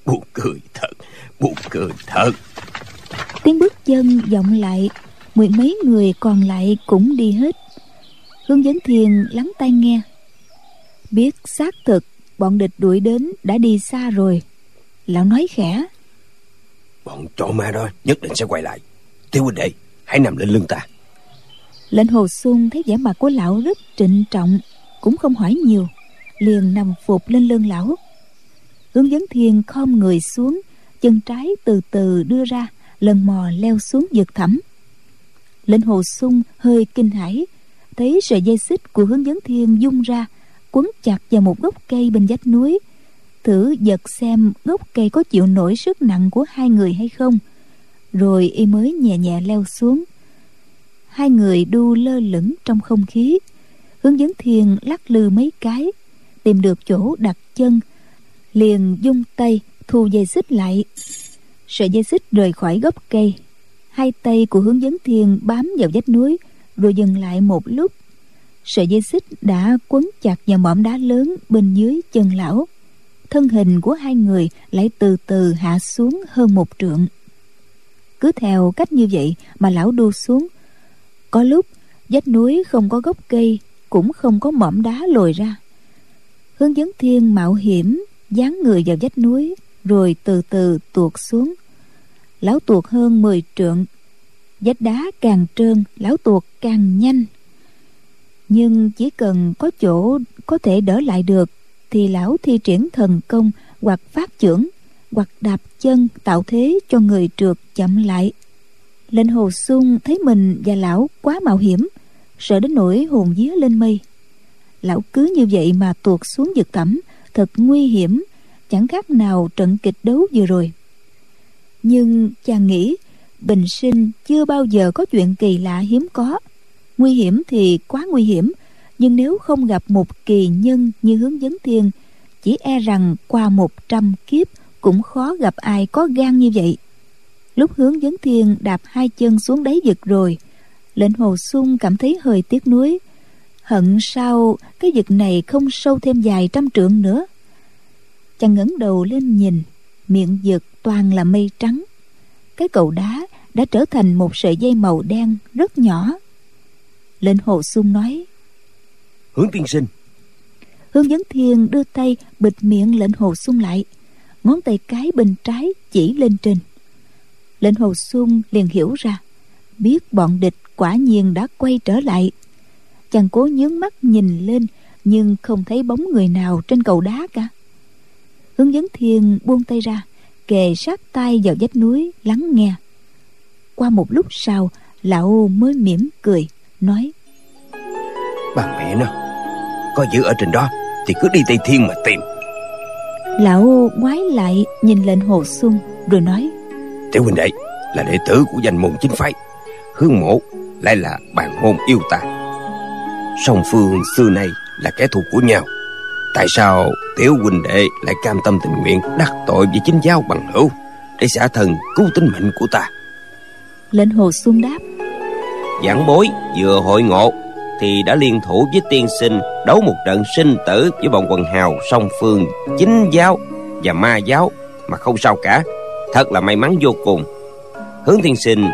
buồn cười thật buồn cười thật. Tiếng bước chân vọng lại mười mấy người còn lại cũng đi hết. Hướng dẫn thiên lắng tai nghe. Biết xác thực bọn địch đuổi đến đã đi xa rồi. Lão nói khẽ. Bọn trộm ma đó nhất định sẽ quay lại. Tiêu huynh đệ hãy nằm lên lưng ta. Lệnh hồ xuân thấy vẻ mặt của lão rất trịnh trọng cũng không hỏi nhiều liền nằm phục lên lưng lão hướng dẫn thiên khom người xuống, chân trái từ từ đưa ra, lần mò leo xuống vực thẳm. Lệnh hồ sung hơi kinh hãi, thấy sợi dây xích của hướng dẫn thiên dung ra, quấn chặt vào một gốc cây bên vách núi. Thử giật xem gốc cây có chịu nổi sức nặng của hai người hay không. Rồi y mới nhẹ nhẹ leo xuống. Hai người đu lơ lửng trong không khí. Hướng dẫn thiên lắc lư mấy cái, tìm được chỗ đặt chân liền dung tay, thu dây xích lại. Sợi dây xích rời khỏi gốc cây. Hai tay của hướng dẫn thiền bám vào vách núi, rồi dừng lại một lúc. Sợi dây xích đã quấn chặt vào mỏm đá lớn bên dưới chân lão. Thân hình của hai người lại từ từ hạ xuống hơn một trượng. Cứ theo cách như vậy mà lão đu xuống. Có lúc, vách núi không có gốc cây, cũng không có mỏm đá lồi ra. Hướng dẫn thiên mạo hiểm dán người vào vách núi, rồi từ từ tuột xuống. Lão tuột hơn 10 trượng, vách đá càng trơn, lão tuột càng nhanh. Nhưng chỉ cần có chỗ có thể đỡ lại được, thì lão thi triển thần công hoặc phát trưởng hoặc đạp chân tạo thế cho người trượt chậm lại. Lệnh hồ sung thấy mình và lão quá mạo hiểm, sợ đến nỗi hồn vía lên mây. Lão cứ như vậy mà tuột xuống vực thẳm thật nguy hiểm, chẳng khác nào trận kịch đấu vừa rồi. Nhưng chàng nghĩ, bình sinh chưa bao giờ có chuyện kỳ lạ hiếm có. Nguy hiểm thì quá nguy hiểm, nhưng nếu không gặp một kỳ nhân như hướng dẫn thiên, chỉ e rằng qua một trăm kiếp cũng khó gặp ai có gan như vậy. Lúc hướng dẫn thiên đạp hai chân xuống đáy vực rồi, lệnh hồ sung cảm thấy hơi tiếc nuối hận sao cái vực này không sâu thêm vài trăm trượng nữa? Chàng ngẩng đầu lên nhìn miệng vực toàn là mây trắng. Cái cầu đá đã trở thành một sợi dây màu đen rất nhỏ. Lệnh hồ sung nói hướng tiên sinh. Hướng dẫn thiên đưa tay bịt miệng lệnh hồ sung lại. Ngón tay cái bên trái chỉ lên trên. Lệnh hồ sung liền hiểu ra biết bọn địch quả nhiên đã quay trở lại chàng cố nhướng mắt nhìn lên nhưng không thấy bóng người nào trên cầu đá cả. Hướng dẫn thiên buông tay ra kề sát tay vào vách núi lắng nghe. Qua một lúc sau lão mới mỉm cười nói bà mẹ nó có giữ ở trên đó thì cứ đi tây thiên mà tìm. Lão ngoái lại nhìn lệnh hồ xuân rồi nói tiểu huynh đệ là đệ tử của danh môn chính phái hương mộ lại là bàn môn yêu ta song phương xưa nay là kẻ thù của nhau. Tại sao tiểu huynh đệ lại cam tâm tình nguyện đắc tội với chính giáo bằng hữu để xả thần cứu tính mệnh của ta? Lệnh hồ xuân đáp. Giảng bối vừa hội ngộ thì đã liên thủ với tiên sinh đấu một trận sinh tử với bọn quần hào song phương chính giáo và ma giáo mà không sao cả. Thật là may mắn vô cùng. Hướng tiên sinh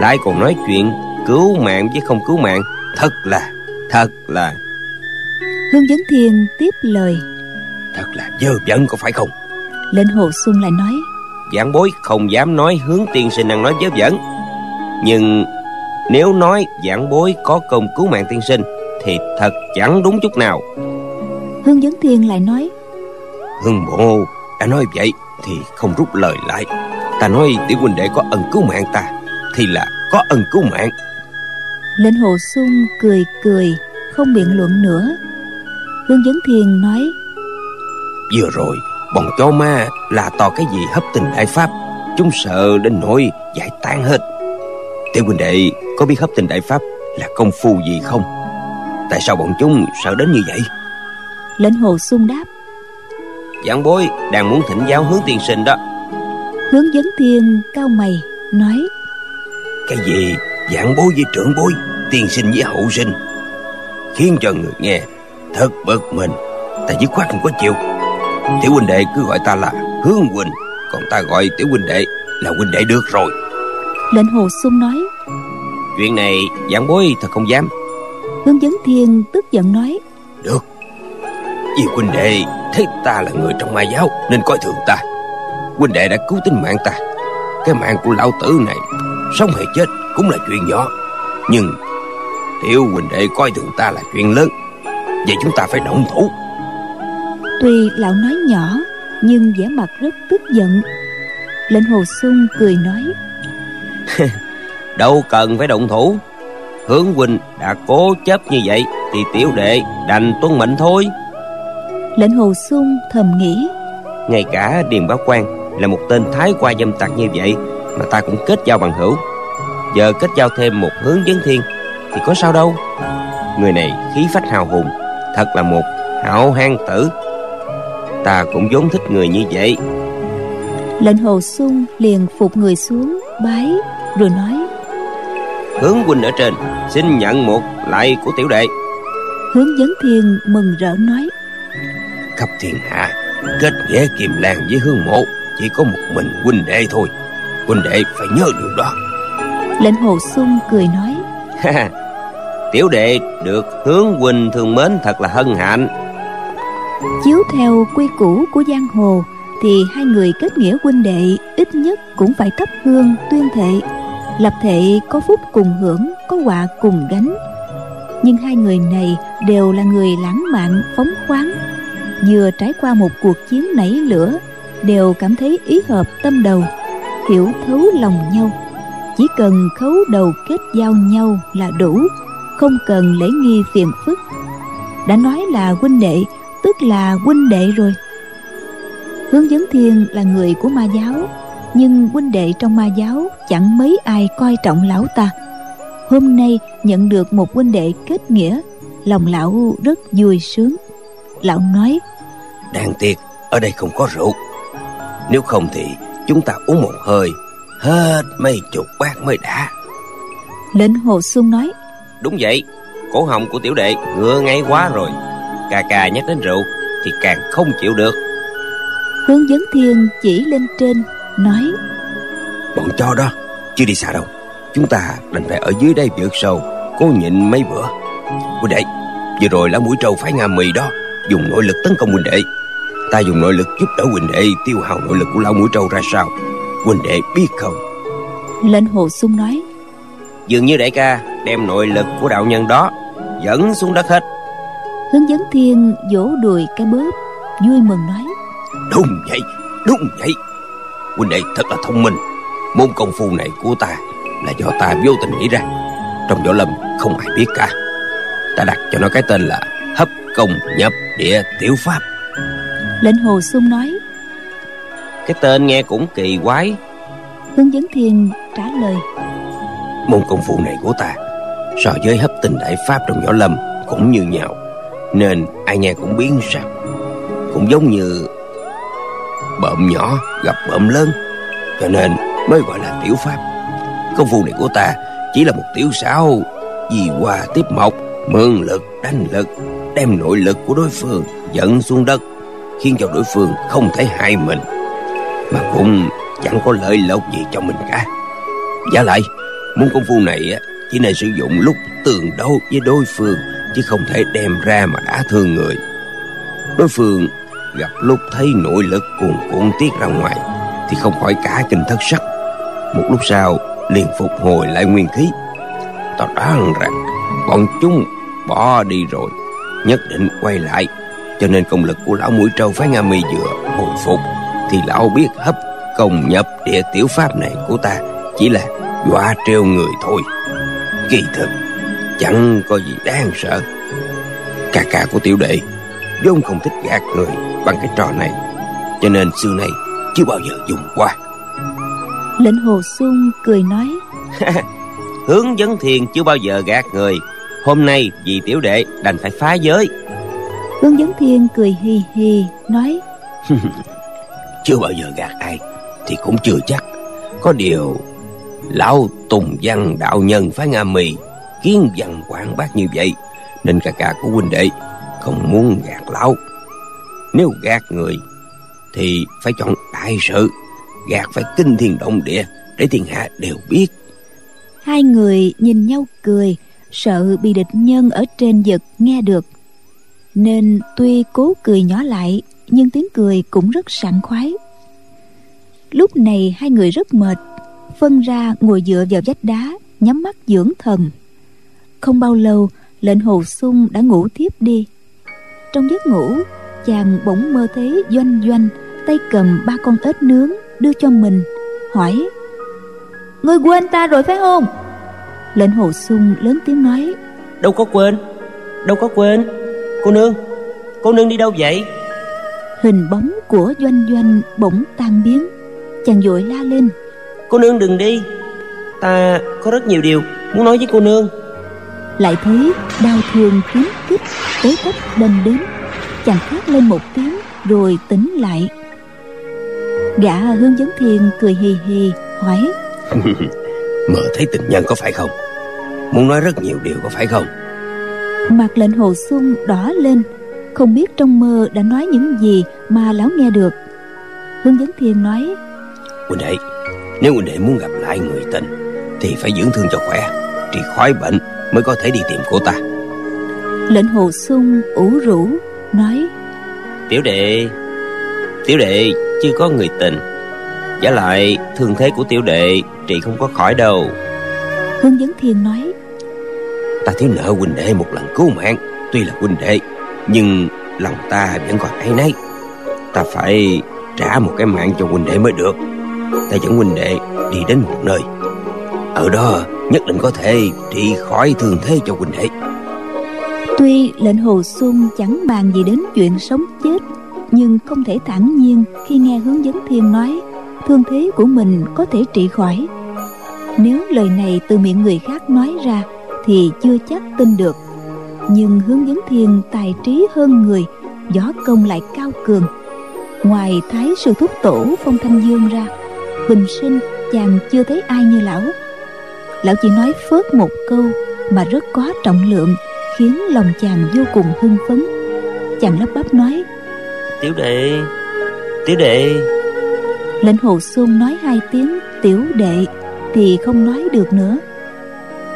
lại còn nói chuyện cứu mạng với không cứu mạng. Thật là thật là hương vấn thiên tiếp lời. Thật là dơ dẫn có phải không? Lệnh hồ xuân lại nói. Giảng bối không dám nói hướng tiên sinh đang nói dơ dẫn nhưng nếu nói giảng bối có công cứu mạng tiên sinh Thì thật chẳng đúng chút nào. Hương Vấn Thiên lại nói. Hương bộ đã nói vậy Thì không rút lời lại. Ta nói tiểu huynh đệ có ân cứu mạng ta Thì là có ân cứu mạng Lệnh Hồ Xuân cười cười Không biện luận nữa. Hương Vấn Thiên nói Vừa rồi bọn chó ma là to cái gì hấp tình đại pháp Chúng sợ đến nỗi giải tán hết. Tiểu huynh đệ có biết hấp tình đại pháp là công phu gì không? Tại sao bọn chúng sợ đến như vậy? Lệnh hồ sung đáp Giảng bối đang muốn thỉnh giáo hướng tiên sinh đó. Hướng vấn thiên cao mày Nói Cái gì giảng bối với trưởng bối Tiên sinh với hậu sinh. Khiến cho người nghe Thật bực mình. Ta dứt khoát không có chịu. Tiểu huynh đệ cứ gọi ta là Hướng huynh Còn ta gọi tiểu huynh đệ là huynh đệ được rồi. Lệnh hồ sung nói chuyện này giảng bối thật không dám. Hướng vấn thiên tức giận nói được. Vì huynh đệ thấy ta là người trong ma giáo nên coi thường ta. Huynh đệ đã cứu tính mạng ta. Cái mạng của lão tử này sống hay chết cũng là chuyện nhỏ. Nhưng tiểu huynh đệ coi thường ta là chuyện lớn vậy chúng ta phải động thủ. Tuy lão nói nhỏ nhưng vẻ mặt rất tức giận. Lệnh hồ sung cười nói đâu cần phải động thủ. Hướng huynh đã cố chấp như vậy thì tiểu đệ đành tuân mệnh thôi. Lệnh hồ sung thầm nghĩ ngay cả điền bá quan là một tên thái qua dâm tặc như vậy mà ta cũng kết giao bằng hữu giờ kết giao thêm một hướng vấn thiên thì có sao đâu. Người này khí phách hào hùng thật là một hảo hang tử. Ta cũng vốn thích người như vậy. Lệnh hồ sung liền phục người xuống bái rồi nói hướng huynh ở trên xin nhận một lại của tiểu đệ. Hướng vấn thiên mừng rỡ nói khắp thiên hạ kết nghĩa kiềm làng với hương mộ chỉ có một mình huynh đệ thôi. Huynh đệ phải nhớ điều đó lệnh hồ sung cười nói. Tiểu đệ được hướng huynh thương mến thật là hân hạnh. Chiếu theo quy củ của giang hồ thì hai người kết nghĩa huynh đệ ít nhất cũng phải thắp hương tuyên thệ. Lập thệ có phúc cùng hưởng có họa cùng gánh. Nhưng hai người này đều là người lãng mạn phóng khoáng. Vừa trải qua một cuộc chiến nảy lửa đều cảm thấy ý hợp tâm đầu hiểu thấu lòng nhau chỉ cần khấu đầu kết giao nhau là đủ, không cần lễ nghi phiền phức. Đã nói là huynh đệ, tức là huynh đệ rồi. Hướng dẫn thiên là người của ma giáo, nhưng huynh đệ trong ma giáo chẳng mấy ai coi trọng lão ta. Hôm nay nhận được một huynh đệ kết nghĩa, lòng lão rất vui sướng. Lão nói đáng tiếc ở đây không có rượu. Nếu không thì chúng ta uống một hơi hết mấy chục bát mới đã. Lệnh hồ xuân nói đúng vậy cổ họng của tiểu đệ ngựa ngay quá rồi. Cà cà nhắc đến rượu thì càng không chịu được. Hướng dẫn thiên chỉ lên trên nói bọn cho đó chưa đi xa đâu. Chúng ta đành phải ở dưới đây vượt sâu cố nhịn mấy bữa. Huynh đệ vừa rồi lá mũi trâu phái nga mì đó dùng nội lực tấn công huynh đệ. Ta dùng nội lực giúp đỡ huynh đệ tiêu hao nội lực của lão mũi trâu ra sao huynh đệ biết không? Lệnh hồ sung nói. Dường như đại ca đem nội lực của đạo nhân đó dẫn xuống đất hết. Hướng dẫn thiên vỗ đùi cái bóp vui mừng nói. Đúng vậy đúng vậy. Huynh đệ thật là thông minh. Môn công phu này của ta là do ta vô tình nghĩ ra. Trong võ lâm không ai biết cả. Ta đặt cho nó cái tên là hấp công nhập địa tiểu pháp. Lệnh hồ sung nói cái tên nghe cũng kỳ quái. Hướng dẫn thiên trả lời. Môn công phu này của ta so với hấp tinh đại pháp trong võ lâm cũng như nhau nên ai nghe cũng biến sắc. Cũng giống như bợm nhỏ gặp bợm lớn cho nên mới gọi là tiểu pháp. Công phu này của ta chỉ là một tiểu xảo vì hòa tiếp mộc mượn lực đánh lực đem nội lực của đối phương dẫn xuống đất khiến cho đối phương không thể hại mình mà cũng chẳng có lợi lộc gì cho mình cả. Giả lại môn công phu này chỉ nên sử dụng lúc tường đấu với đối phương, chứ không thể đem ra mà đả thương người. Đối phương gặp lúc thấy nội lực cuồn cuộn tiết ra ngoài, thì không khỏi cả kinh thất sắc. Một lúc sau, liền phục hồi lại nguyên khí. Ta đoán rằng bọn chúng bỏ đi rồi, nhất định quay lại, cho nên công lực của lão mũi trâu phái nga mi vừa hồi phục thì lão biết hấp công nhập địa tiểu pháp này của ta chỉ là dọa trêu người thôi. Kỳ thực chẳng có gì đáng sợ. Ca ca của tiểu đệ vốn không thích gạt người bằng cái trò này cho nên xưa nay chưa bao giờ dùng qua. Lệnh hồ sung cười nói hướng dẫn thiền chưa bao giờ gạt người. Hôm nay vì tiểu đệ đành phải phá giới. Hướng dẫn thiên cười hì hì nói chưa bao giờ gạt ai, thì cũng chưa chắc. Có điều, lão tùng văn đạo nhân phái nga mì kiến văn quảng bác như vậy, nên ca ca của huynh đệ không muốn gạt lão. Nếu gạt người, thì phải chọn đại sự, gạt phải kinh thiên động địa để thiên hạ đều biết. Hai người nhìn nhau cười, sợ bị địch nhân ở trên giật nghe được. Nên tuy cố cười nhỏ lại nhưng tiếng cười cũng rất sảng khoái. Lúc này hai người rất mệt, phân ra ngồi dựa vào vách đá, nhắm mắt dưỡng thần. Không bao lâu, lệnh hồ sung đã ngủ tiếp đi. Trong giấc ngủ, chàng bỗng mơ thấy doanh doanh tay cầm ba con ếch nướng đưa cho mình, hỏi, ngươi quên ta rồi phải không? Lệnh hồ sung lớn tiếng nói, đâu có quên, đâu có quên. Cô nương cô nương đi đâu vậy? Hình bóng của doanh doanh bỗng tan biến. Chàng vội la lên cô nương đừng đi ta có rất nhiều điều muốn nói với cô nương. Lại thấy đau thương kiếm kích tới tấp đâm đến. Chàng thét lên một tiếng rồi tỉnh lại. Gã hướng dẫn thiên cười hì hì hỏi mơ thấy tình nhân có phải không? Muốn nói rất nhiều điều có phải không? Mặt lệnh hồ xuân đỏ lên không biết trong mơ đã nói những gì mà lão nghe được. Hướng dẫn thiên nói huynh đệ nếu huynh đệ muốn gặp lại người tình thì phải dưỡng thương cho khỏe trị khỏi bệnh mới có thể đi tìm cô ta. Lệnh hồ xuân ủ rũ nói tiểu đệ tiểu đệ chưa có người tình giả lại thương thế của tiểu đệ trị không có khỏi đâu. Hướng dẫn thiên nói ta thiếu nợ huynh đệ một lần cứu mạng tuy là huynh đệ nhưng lòng ta vẫn còn ấy nấy. ta phải trả một cái mạng cho huynh đệ mới được. Ta dẫn huynh đệ đi đến một nơi. Ở đó nhất định có thể trị khỏi thương thế cho huynh đệ. Tuy lệnh Hồ Xuân chẳng bàn gì đến chuyện sống chết, Nhưng không thể thản nhiên khi nghe hướng dẫn thiên nói, Thương thế của mình có thể trị khỏi. Nếu lời này từ miệng người khác nói ra, Thì chưa chắc tin được. Nhưng hướng dẫn thiên tài trí hơn người Gió công lại cao cường. Ngoài Thái sư thúc tổ Phong Thanh Dương ra Bình sinh chàng chưa thấy ai như lão. Lão chỉ nói phớt một câu Mà rất có trọng lượng khiến lòng chàng vô cùng hưng phấn. Chàng lắp bắp nói tiểu đệ tiểu đệ. Lệnh hồ xuân nói hai tiếng tiểu đệ thì không nói được nữa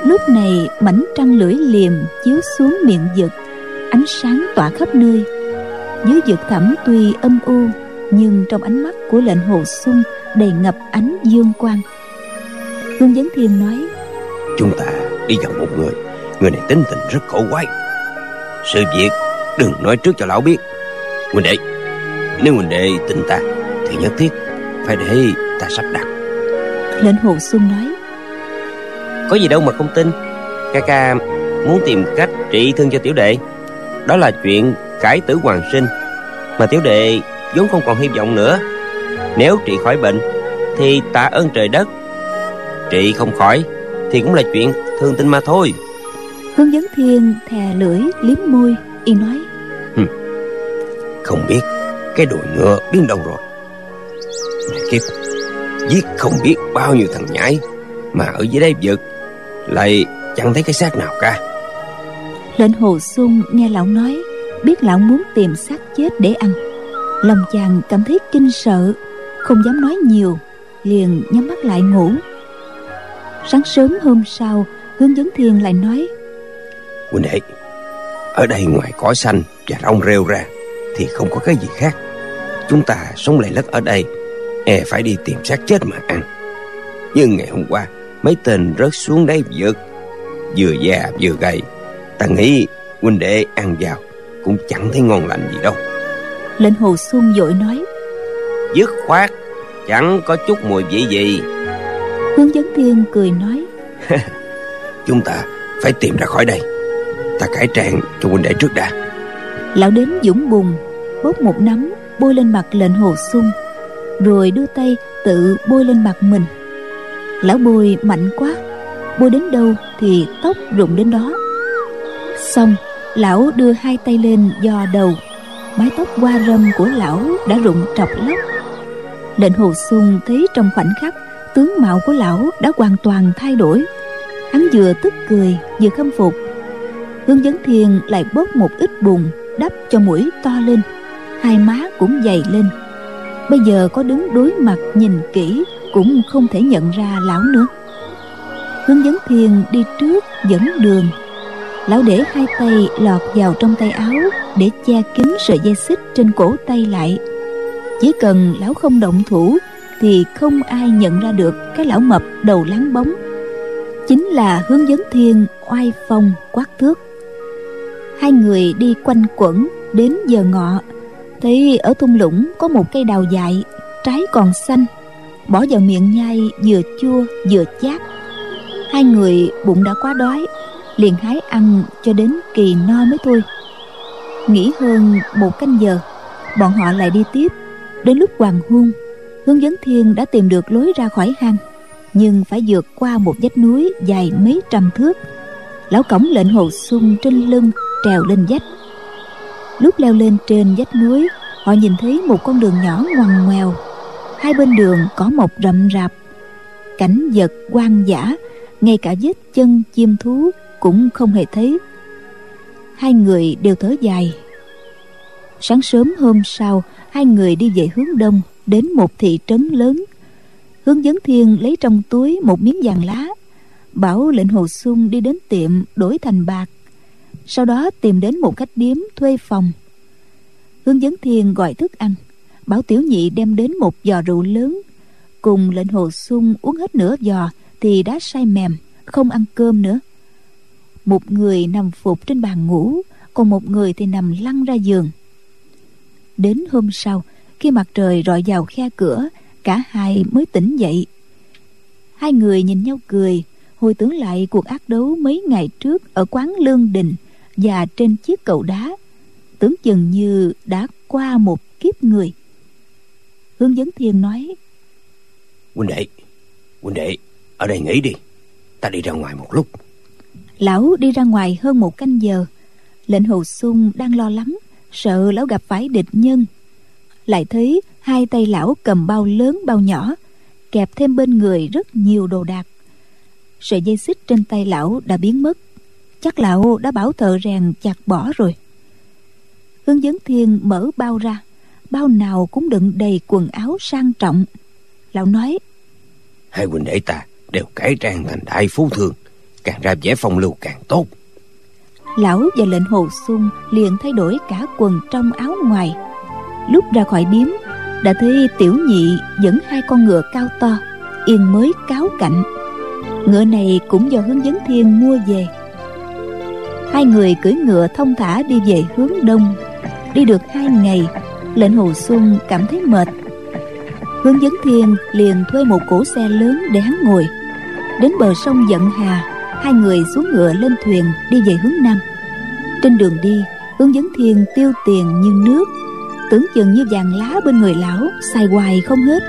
lúc này mảnh trăng lưỡi liềm chiếu xuống miệng vực ánh sáng tỏa khắp nơi. Dưới vực thẳm tuy âm u nhưng trong ánh mắt của lệnh hồ xuân đầy ngập ánh dương quang. Hương vấn thiên nói chúng ta đi gặp một người Người này tính tình rất cổ quái. Sự việc đừng nói trước cho lão biết. Huynh đệ Nếu huynh đệ tin ta Thì nhất thiết phải để ta sắp đặt. Lệnh hồ xuân nói Có gì đâu mà không tin. Ca ca muốn tìm cách trị thương cho tiểu đệ. Đó là chuyện cải tử hoàng sinh. Mà tiểu đệ vốn không còn hy vọng nữa. Nếu trị khỏi bệnh Thì tạ ơn trời đất. Trị không khỏi Thì cũng là chuyện thương tinh mà thôi. Hướng dẫn thiên thè lưỡi liếm môi y nói. Không biết cái đùi ngựa biến đâu rồi. Mẹ kiếp giết không biết bao nhiêu thằng nhãi mà ở dưới đây vực lại chẳng thấy cái xác nào cả. Lệnh hồ xuân nghe lão nói biết lão muốn tìm xác chết để ăn. Lòng chàng cảm thấy kinh sợ không dám nói nhiều liền nhắm mắt lại ngủ. Sáng sớm hôm sau hướng dẫn thiên lại nói huynh đệ ở đây ngoài cỏ xanh và rong rêu ra thì không có cái gì khác. Chúng ta sống lầy lất ở đây e phải đi tìm xác chết mà ăn. Nhưng ngày hôm qua mấy tên rớt xuống đáy vực. Vừa già vừa gầy ta nghĩ huynh đệ ăn vào cũng chẳng thấy ngon lành gì đâu. Lệnh hồ xuân vội nói dứt khoát chẳng có chút mùi vị gì. Hướng dẫn thiên cười nói chúng ta phải tìm ra khỏi đây. Ta cải trang cho huynh đệ trước đã. Lão đến dũng bùn bốc một nắm bôi lên mặt lệnh hồ sung rồi đưa tay tự bôi lên mặt mình lão bôi mạnh quá. Bôi đến đâu thì tóc rụng đến đó. Xong, lão đưa hai tay lên dò đầu. Mái tóc qua râm của lão đã rụng trọc lóc lệnh hồ sung thấy trong khoảnh khắc, tướng mạo của lão đã hoàn toàn thay đổi. Hắn vừa tức cười, vừa khâm phục. Hướng dẫn thiền lại bớt một ít bùn, đắp cho mũi to lên. Hai má cũng dày lên. Bây giờ có đứng đối mặt nhìn kỹ cũng không thể nhận ra lão nữa. Hướng dẫn thiền đi trước dẫn đường. Lão để hai tay lọt vào trong tay áo để che kín sợi dây xích trên cổ tay lại. Chỉ cần lão không động thủ thì không ai nhận ra được cái lão mập đầu láng bóng. Chính là hướng dẫn thiên oai phong quát thước. Hai người đi quanh quẩn đến giờ ngọ, thấy ở thung lũng có một cây đào dại, trái còn xanh bỏ vào miệng nhai vừa chua vừa chát. Hai người bụng đã quá đói, liền hái ăn cho đến kỳ no mới thôi. Nghỉ hơn một canh giờ, bọn họ lại đi tiếp. Đến lúc hoàng hôn, hướng dẫn thiên đã tìm được lối ra khỏi hang, nhưng phải vượt qua một vách núi dài mấy trăm thước. Lão cổng lệnh hồ sung trên lưng trèo lên vách. Lúc leo lên trên vách núi, họ nhìn thấy một con đường nhỏ ngoằn ngoèo hai bên đường có một rậm rạp. Cảnh vật hoang dã, ngay cả vết chân chim thú cũng không hề thấy. Hai người đều thở dài. Sáng sớm hôm sau, hai người đi về hướng đông, đến một thị trấn lớn. Hướng dẫn thiên lấy trong túi một miếng vàng lá, bảo lệnh hồ Xuân đi đến tiệm đổi thành bạc. Sau đó tìm đến một khách điếm thuê phòng. Hướng dẫn thiên gọi thức ăn bảo tiểu nhị đem đến một giò rượu lớn. Cùng lệnh hồ sung uống hết nửa giò thì đã say mềm, không ăn cơm nữa. Một người nằm phục trên bàn ngủ, còn một người thì nằm lăn ra giường. Đến hôm sau, khi mặt trời rọi vào khe cửa, cả hai mới tỉnh dậy. Hai người nhìn nhau cười, hồi tưởng lại cuộc ác đấu mấy ngày trước ở quán lương đình và trên chiếc cầu đá. Tưởng chừng như đã qua một kiếp người hướng dẫn thiên nói huynh đệ huynh đệ ở đây nghỉ đi. Ta đi ra ngoài một lúc. Lão đi ra ngoài hơn một canh giờ. Lệnh hồ sung đang lo lắng sợ lão gặp phải địch nhân. Lại thấy hai tay lão cầm bao lớn bao nhỏ kẹp thêm bên người rất nhiều đồ đạc. Sợi dây xích trên tay lão đã biến mất. Chắc lão đã bảo thợ rèn chặt bỏ rồi. Hướng dẫn thiên mở bao ra bao nào cũng đựng đầy quần áo sang trọng. Lão nói hai huynh đệ ta đều cải trang thành đại phú thương càng ra vẻ phong lưu càng tốt. Lão và lệnh hồ sung liền thay đổi cả quần trong áo ngoài. Lúc ra khỏi điếm đã thấy tiểu nhị dẫn hai con ngựa cao to yên mới cáo cạnh ngựa này cũng do hướng dẫn thiên mua về. Hai người cưỡi ngựa thông thả đi về hướng đông. Đi được hai ngày lệnh hồ xuân cảm thấy mệt. Hướng dẫn thiên liền thuê một cỗ xe lớn để hắn ngồi. Đến bờ sông dận hà, hai người xuống ngựa lên thuyền đi về hướng nam. Trên đường đi, hướng dẫn thiên tiêu tiền như nước. Tưởng chừng như vàng lá bên người lão, xài hoài không hết.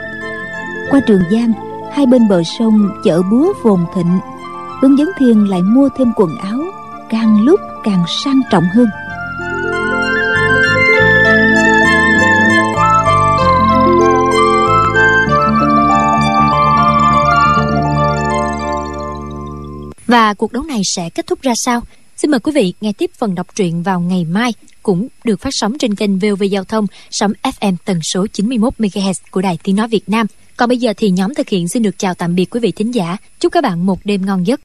Qua trường giang, hai bên bờ sông chợ búa phồn thịnh. Hướng dẫn thiên lại mua thêm quần áo, càng lúc càng sang trọng hơn. Và cuộc đấu này sẽ kết thúc ra sao? Xin mời quý vị nghe tiếp phần đọc truyện vào ngày mai, cũng được phát sóng trên kênh VOV Giao thông, sóng FM tần số 91 MHz của Đài Tiếng nói Việt Nam. Còn bây giờ thì nhóm thực hiện xin được chào tạm biệt quý vị thính giả. Chúc các bạn một đêm ngon giấc.